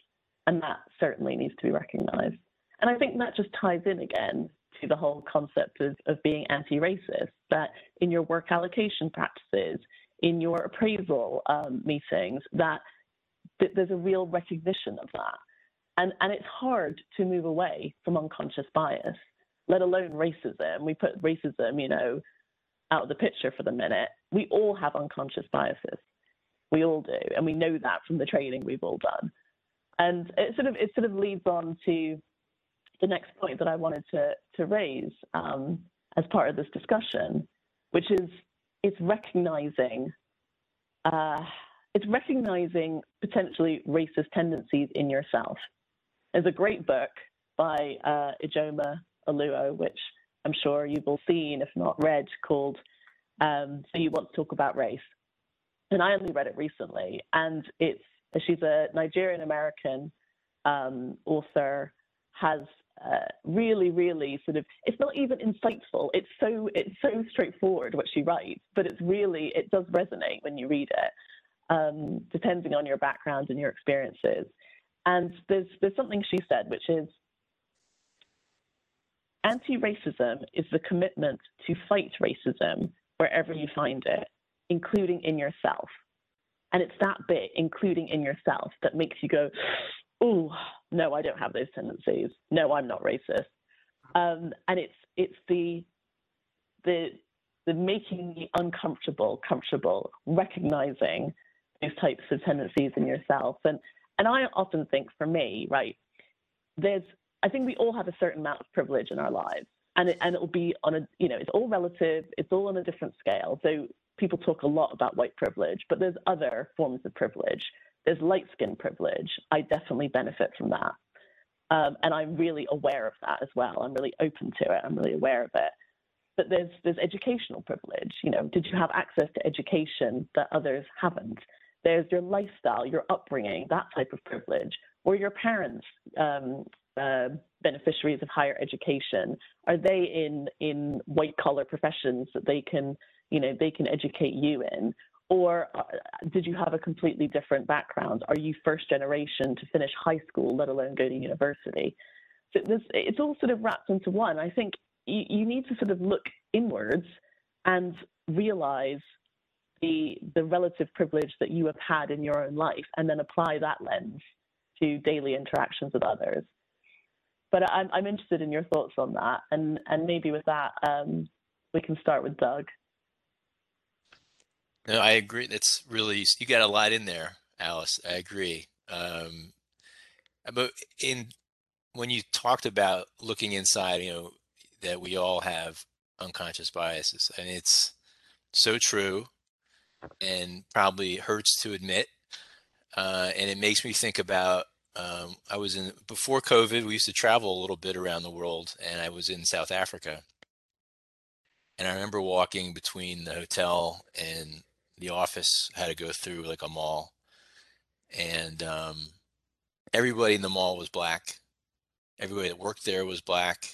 And that certainly needs to be recognized. And I think that just ties in again to the whole concept of, of being anti racist, that in your work allocation practices, in your appraisal um, meetings, that, that there's a real recognition of that. And, and it's hard to move away from unconscious bias, let alone racism. We put racism, you know, out of the picture for the minute, we all have unconscious biases. We all do, and we know that from the training we've all done. And it sort of it sort of leads on to the next point that I wanted to to raise um, as part of this discussion, which is it's recognizing uh, it's recognizing potentially racist tendencies in yourself. There's a great book by uh, Ijeoma Oluo, which I'm sure you've all seen, if not read, called um, So You Want to Talk About Race. And I only read it recently. And it's she's a Nigerian American um, author, has uh, really, really sort of it's not even insightful. It's so it's so straightforward what she writes, but it's really it does resonate when you read it, um, depending on your background and your experiences. And there's there's something she said, which is Anti-racism is the commitment to fight racism wherever you find it, including in yourself. And it's that bit, including in yourself, that makes you go, oh, no, I don't have those tendencies. No, I'm not racist. Um, and it's it's the the the making the uncomfortable comfortable, recognizing those types of tendencies in yourself. And and I often think for me, right, there's I think we all have a certain amount of privilege in our lives, and it, and it will be on a you know it's all relative, it's all on a different scale. So people talk a lot about white privilege, but there's other forms of privilege. There's light skin privilege. I definitely benefit from that, um, and I'm really aware of that as well. I'm really open to it. I'm really aware of it. But there's there's educational privilege. You know, did you have access to education that others haven't? There's your lifestyle, your upbringing, that type of privilege, or your parents um, uh, beneficiaries of higher education? Are they in in white collar professions that they can you know they can educate you in? Or uh, did you have a completely different background? Are you first generation to finish high school, let alone go to university? So this, it's all sort of wrapped into one. I think you, you need to sort of look inwards and realize the the relative privilege that you have had in your own life, and then apply that lens to daily interactions with others but I'm, I'm interested in your thoughts on that. And, and maybe with that, um, we can start with Doug. No, I agree. That's really, you got a lot in there, Alice. I agree. Um, but in, when you talked about looking inside, you know, that we all have unconscious biases and it's so true and probably hurts to admit. Uh, and it makes me think about um, I was in before COVID. We used to travel a little bit around the world, and I was in South Africa. And I remember walking between the hotel and the office. Had to go through like a mall, and um, everybody in the mall was black. Everybody that worked there was black.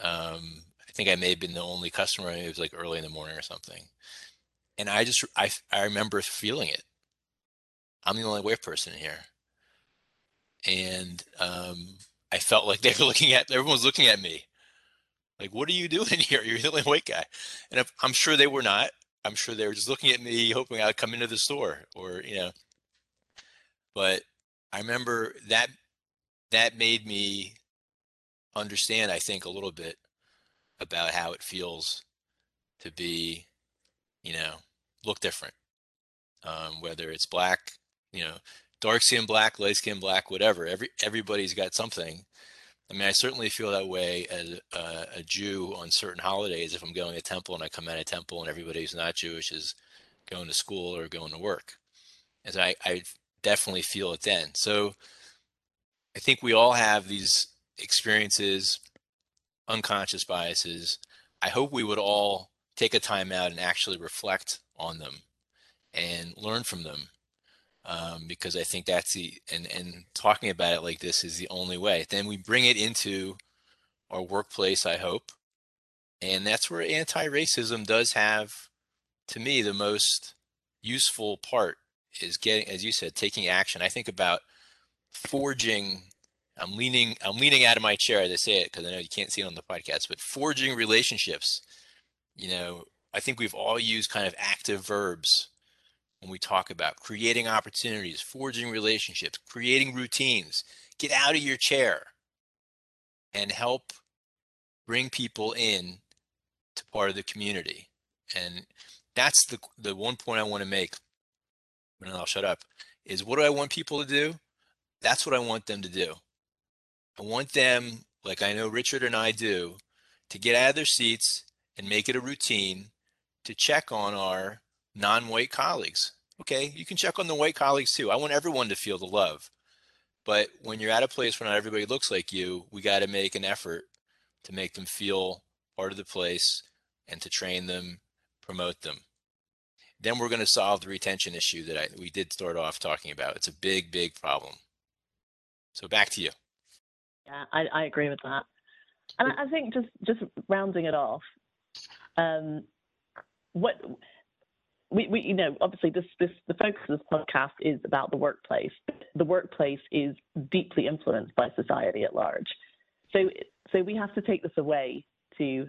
Um, I think I may have been the only customer. It was like early in the morning or something. And I just I I remember feeling it I'm the only white person here. And um, I felt like [laughs] they were looking at, everyone was looking at me. Like, what are you doing [laughs] here? You're the only white guy. And if, I'm sure they were not. I'm sure they were just looking at me, hoping I'd come into the store or, you know. But I remember that that made me understand, I think, a little bit about how it feels to be, you know, look different. Um, whether it's black, you know, dark skin black, light skin black, whatever. Every everybody's got something. I mean, I certainly feel that way as a, a Jew on certain holidays. If I'm going to temple and I come out of temple and everybody who's not Jewish is going to school or going to work, as I, I definitely feel it then. So I think we all have these experiences, unconscious biases. I hope we would all take a time out and actually reflect on them and learn from them. Um, because I think that's the and and talking about it like this is the only way. Then we bring it into our workplace. I hope, and that's where anti-racism does have, to me, the most useful part is getting, as you said, taking action. I think about forging i'm leaning i'm leaning out of my chair as i say it because i know you can't see it on the podcast but forging relationships you know i think we've all used kind of active verbs when we talk about creating opportunities forging relationships creating routines get out of your chair and help bring people in to part of the community and that's the the one point i want to make and i'll shut up is what do i want people to do that's what I want them to do. I want them, like I know Richard and I do, to get out of their seats and make it a routine to check on our non-white colleagues. Okay, you can check on the white colleagues too. I want everyone to feel the love. But when you're at a place where not everybody looks like you, we got to make an effort to make them feel part of the place and to train them, promote them. Then we're going to solve the retention issue that I, we did start off talking about. It's a big, big problem. So back to you. Yeah, I, I agree with that. And I, I think just just rounding it off, um, what we, we you know obviously this this the focus of this podcast is about the workplace. The workplace is deeply influenced by society at large. So so we have to take this away to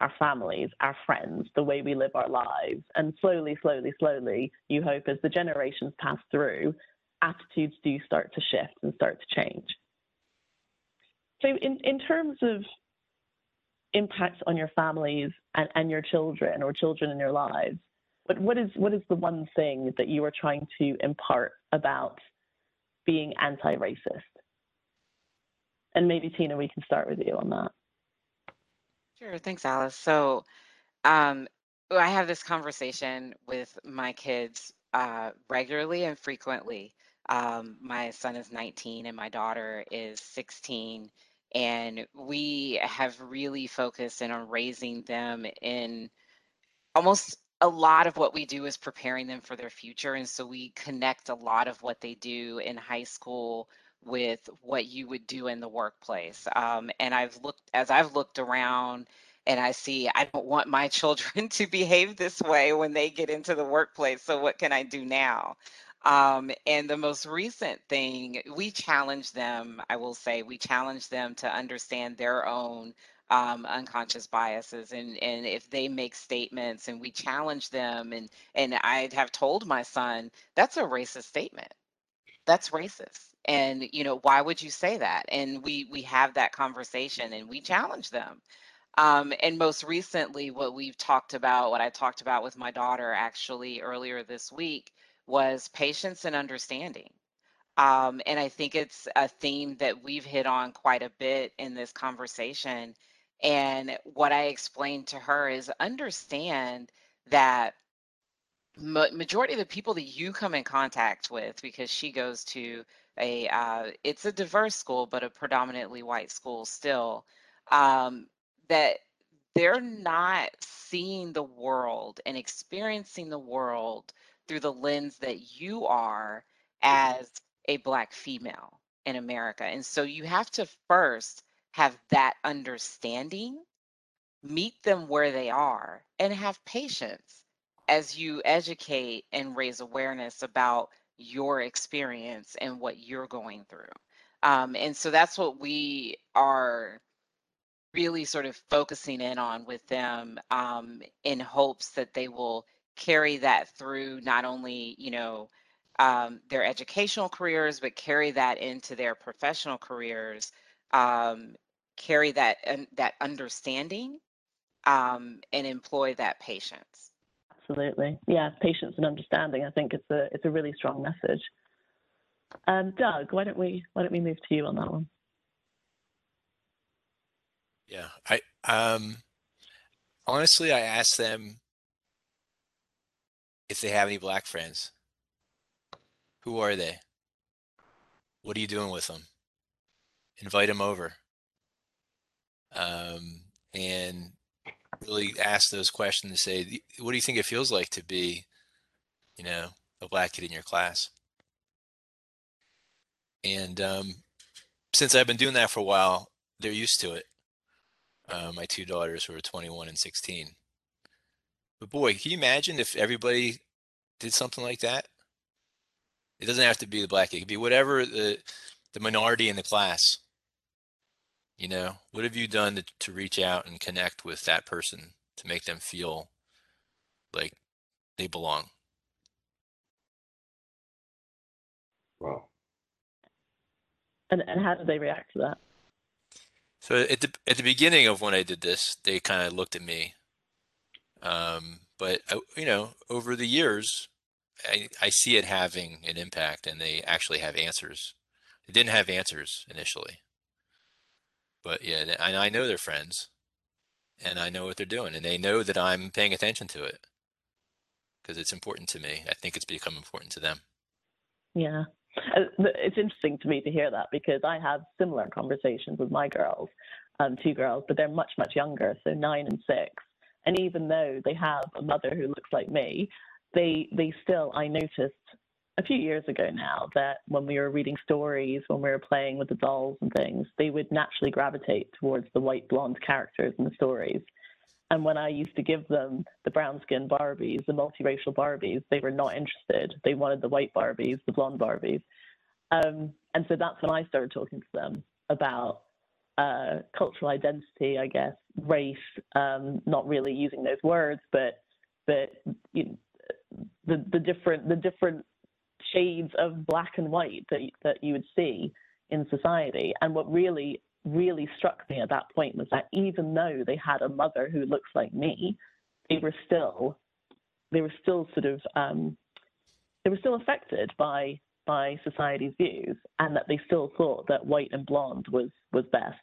our families, our friends, the way we live our lives, and slowly, slowly, slowly, you hope as the generations pass through, attitudes do start to shift and start to change. So, in, in terms of impacts on your families and, and your children or children in your lives, but what is what is the one thing that you are trying to impart about being anti-racist? And maybe Tina, we can start with you on that. Sure, thanks, Alice. So, um, I have this conversation with my kids uh, regularly and frequently. Um, my son is 19 and my daughter is 16. And we have really focused in on raising them in almost a lot of what we do is preparing them for their future. And so we connect a lot of what they do in high school with what you would do in the workplace. Um, and I've looked, as I've looked around and I see, I don't want my [laughs] children to behave this way when they get into the workplace. So what can I do now? Um, and the most recent thing, we challenge them, I will say, we challenge them to understand their own um, unconscious biases and and if they make statements and we challenge them and and I have told my son that's a racist statement that's racist and you know why would you say that and we we have that conversation and we challenge them um, and most recently what we've talked about what I talked about with my daughter actually earlier this week was patience and understanding. Um, and I think it's a theme that we've hit on quite a bit in this conversation. And what I explained to her is understand that majority of the people that you come in contact with, because she goes to a, uh, it's a diverse school, but a predominantly white school still, um, that they're not seeing the world and experiencing the world through the lens that you are as a Black female in America. And so you have to first have that understanding, meet them where they are, and have patience as you educate and raise awareness about your experience and what you're going through. Um, and so that's what we are really sort of focusing in on with them um, in hopes that they will carry that through not only, you know, um, their educational careers, but carry that into their professional careers, um, carry that and that understanding, um, and employ that patience. Absolutely, yeah, patience and understanding. I think it's a it's a really strong message. Um, Doug, why don't we why don't we move to you on that one? Yeah, I um honestly I asked them if they have any black friends. Who are they? What are you doing with them? Invite them over. Um, and really ask those questions and say, what do you think it feels like to be, you know, a black kid in your class? And um, since I've been doing that for a while, they're used to it. Uh, my two daughters who are 21 and 16. But boy, can you imagine if everybody did something like that? It doesn't have to be the black kid. It could be whatever the the minority in the class. You know, what have you done to, to reach out and connect with that person to make them feel like they belong? Wow. And and how did they react to that? So at the at the beginning of when I did this, they kind of looked at me. Um, but uh, you know, over the years, I I see it having an impact, and they actually have answers. They didn't have answers initially, but yeah, and I know they're friends, and I know what they're doing, and they know that I'm paying attention to it because it's important to me. I think it's become important to them. Yeah. Uh, it's interesting to me to hear that because I have similar conversations with my girls, um, two girls, but they're much, much younger, so nine and six. And even though they have a mother who looks like me, they they still I noticed a few years ago now that when we were reading stories, when we were playing with the dolls and things, they would naturally gravitate towards the white blonde characters in the stories. And when I used to give them the brown skin Barbies, the multiracial Barbies, they were not interested. They wanted the white Barbies, the blonde Barbies. Um, and so that's when I started talking to them about uh, cultural identity, I guess, race, um, not really using those words, but but you know, the the different the different shades of black and white that that you would see in society. And what really really struck me at that point was that even though they had a mother who looks like me, they were still they were still sort of um, they were still affected by by society's views, and that they still thought that white and blonde was was best.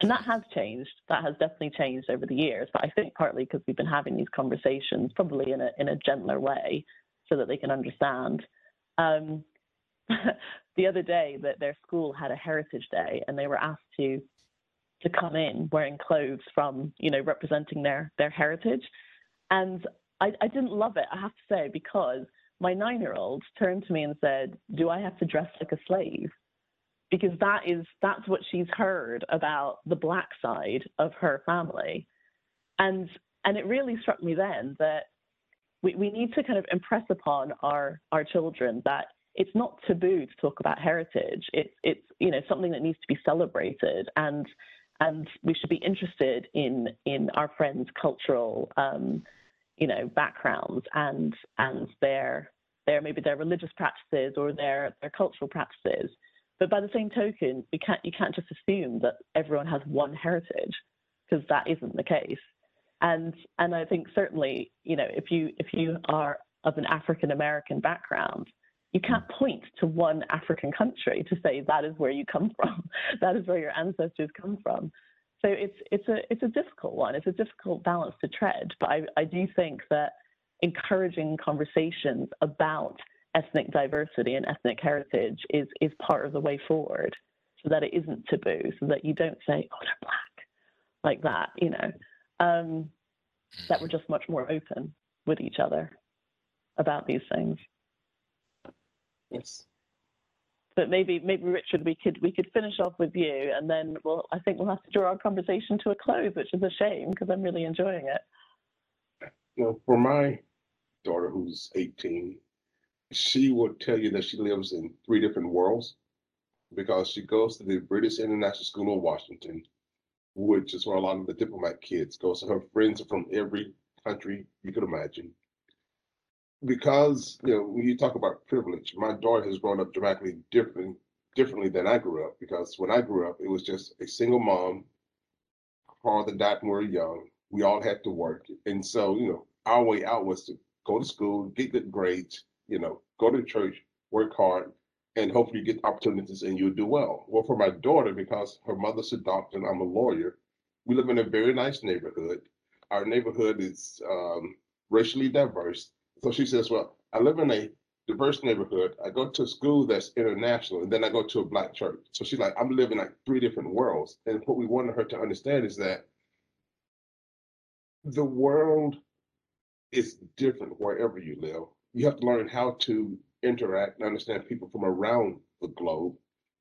And that has changed. That has definitely changed over the years. But I think partly because we've been having these conversations, probably in a in a gentler way, so that they can understand. Um, [laughs] the other day that their school had a heritage day and they were asked to to come in wearing clothes from you know representing their their heritage. And I, I didn't love it i have to say because my nine year old turned to me and said do i have to dress like a slave? Because that is that's what she's heard about the black side of her family. And and it really struck me then that we, we need to kind of impress upon our our children that it's not taboo to talk about heritage. It's it's you know something that needs to be celebrated, and and we should be interested in in our friends' cultural um, you know backgrounds and and their their maybe their religious practices or their their cultural practices. But by the same token, we can't you can't just assume that everyone has one heritage because that isn't the case. And and I think certainly you know if you if you are of an African American background, you can't point to one African country to say that is where you come [laughs] from, that is where your ancestors come from. So it's it's a it's a difficult one. It's a difficult balance to tread. But I, I do think that encouraging conversations about ethnic diversity and ethnic heritage is is part of the way forward, so that it isn't taboo, so that you don't say, "Oh, they're black," like that. You know, um, that we're just much more open with each other about these things. Yes. But maybe, maybe Richard, we could we could finish off with you, and then well, I think we'll have to draw our conversation to a close, which is a shame because I'm really enjoying it. Well, for my daughter who's 18, she will tell you that she lives in three different worlds because she goes to the British International School of Washington, which is where a lot of the diplomat kids go. So her friends are from every country you could imagine. Because you know, when you talk about privilege, my daughter has grown up dramatically different differently than I grew up. Because when I grew up, it was just a single mom, father died when we were young. We all had to work, and so you know, our way out was to go to school, get good grades, you know, go to church, work hard, and hopefully you get opportunities and you'll do well. Well, for my daughter, because her mother's a doctor and I'm a lawyer, we live in a very nice neighborhood. Our neighborhood is um, racially diverse. So she says, well, I live in a diverse neighborhood. I go to a school that's international, and then I go to a black church. So she's like, I'm living like three different worlds. And what we wanted her to understand is that the world is different wherever you live. You have to learn how to interact and understand people from around the globe.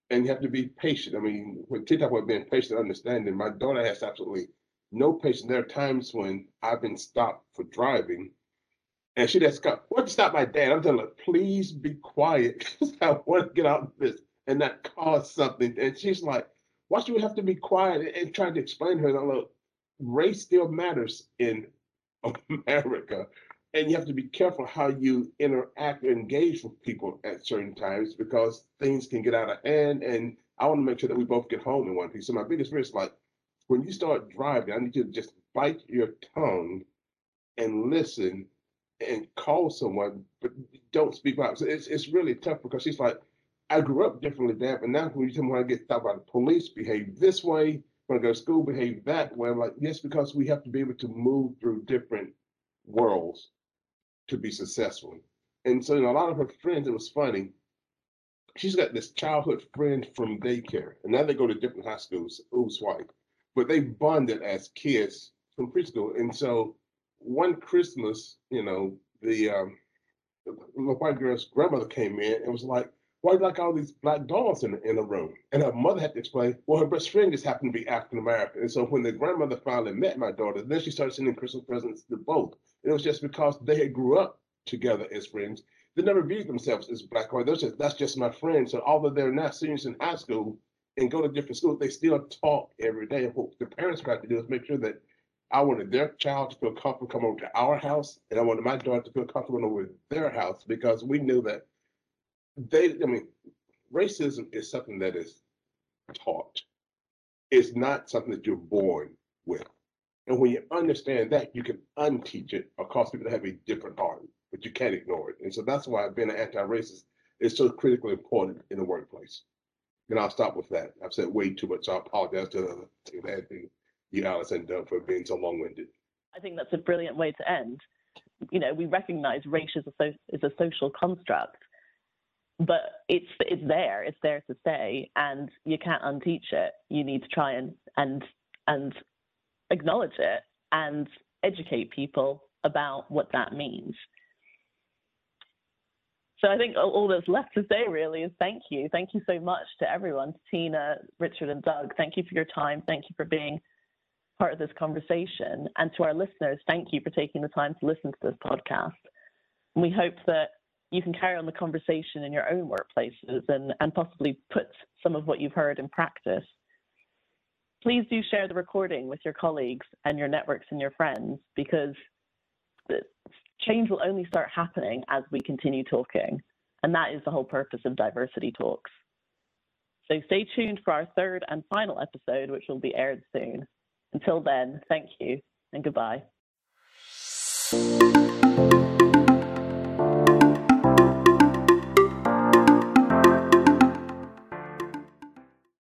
And you have to be patient. I mean, when T talk about being patient understanding, my daughter has absolutely no patience. There are times when I've been stopped for driving and she just got, what stop my dad? I'm telling her, please be quiet [laughs] I want to get out of this and not cause something. And she's like, why should we have to be quiet? And, trying to explain to her, that, look, race still matters in [laughs] America and you have to be careful how you interact or engage with people at certain times because things can get out of hand. And I want to make sure that we both get home in one piece. So my biggest fear is like when you start driving, I need you to just bite your tongue and listen and call someone, but don't speak out. So it's it's really tough because she's like, I grew up differently, Dad, but now when you tell me when I get stopped by the police, behave this way. When I go to school, behave that way. I'm like, yes, because we have to be able to move through different worlds to be successful. And so, you know, a lot of her friends, it was funny. She's got this childhood friend from daycare, and now they go to different high schools. Oops, white, but they bonded as kids from preschool. And so, one Christmas, you know, the um, the white girl's grandmother came in and was like, "Why do you like all these black dolls in in the room?" And her mother had to explain, "Well, her best friend just happened to be African American." And so, when the grandmother finally met my daughter, then she started sending Christmas presents to both. It was just because they had grew up together as friends. They never viewed themselves as black or white. Just, that's just my friend. So although they're not seniors in high school and go to different schools, they still talk every day. And what the parents got to do is make sure that I wanted their child to feel comfortable come over to our house, and I wanted my daughter to feel comfortable over their house because we knew that they, I mean, racism is something that is taught. It's not something that you're born with. And when you understand that, you can unteach it or cause people to have a different heart, but you can't ignore it. And so that's why being an anti-racist is so critically important in the workplace. And I'll stop with that. I've said way too much, so I apologize to, you, Doug for being so long-winded. I think that's a brilliant way to end. You know, we recognize race is a, so, is a social construct, but it's it's there, it's there to stay, and you can't unteach it. You need to try and and and acknowledge it and educate people about what that means. So I think all, that's left to say really is thank you. Thank you so much to everyone, Tina, Richard, and Doug. Thank you for your time. Thank you for being part of this conversation. And to our listeners, thank you for taking the time to listen to this podcast. We hope that you can carry on the conversation in your own workplaces and, and possibly put some of what you've heard in practice. Please do share the recording with your colleagues and your networks and your friends because change will only start happening as we continue talking. And that is the whole purpose of diversity talks. So stay tuned for our third and final episode, which will be aired soon. Until then, thank you and goodbye.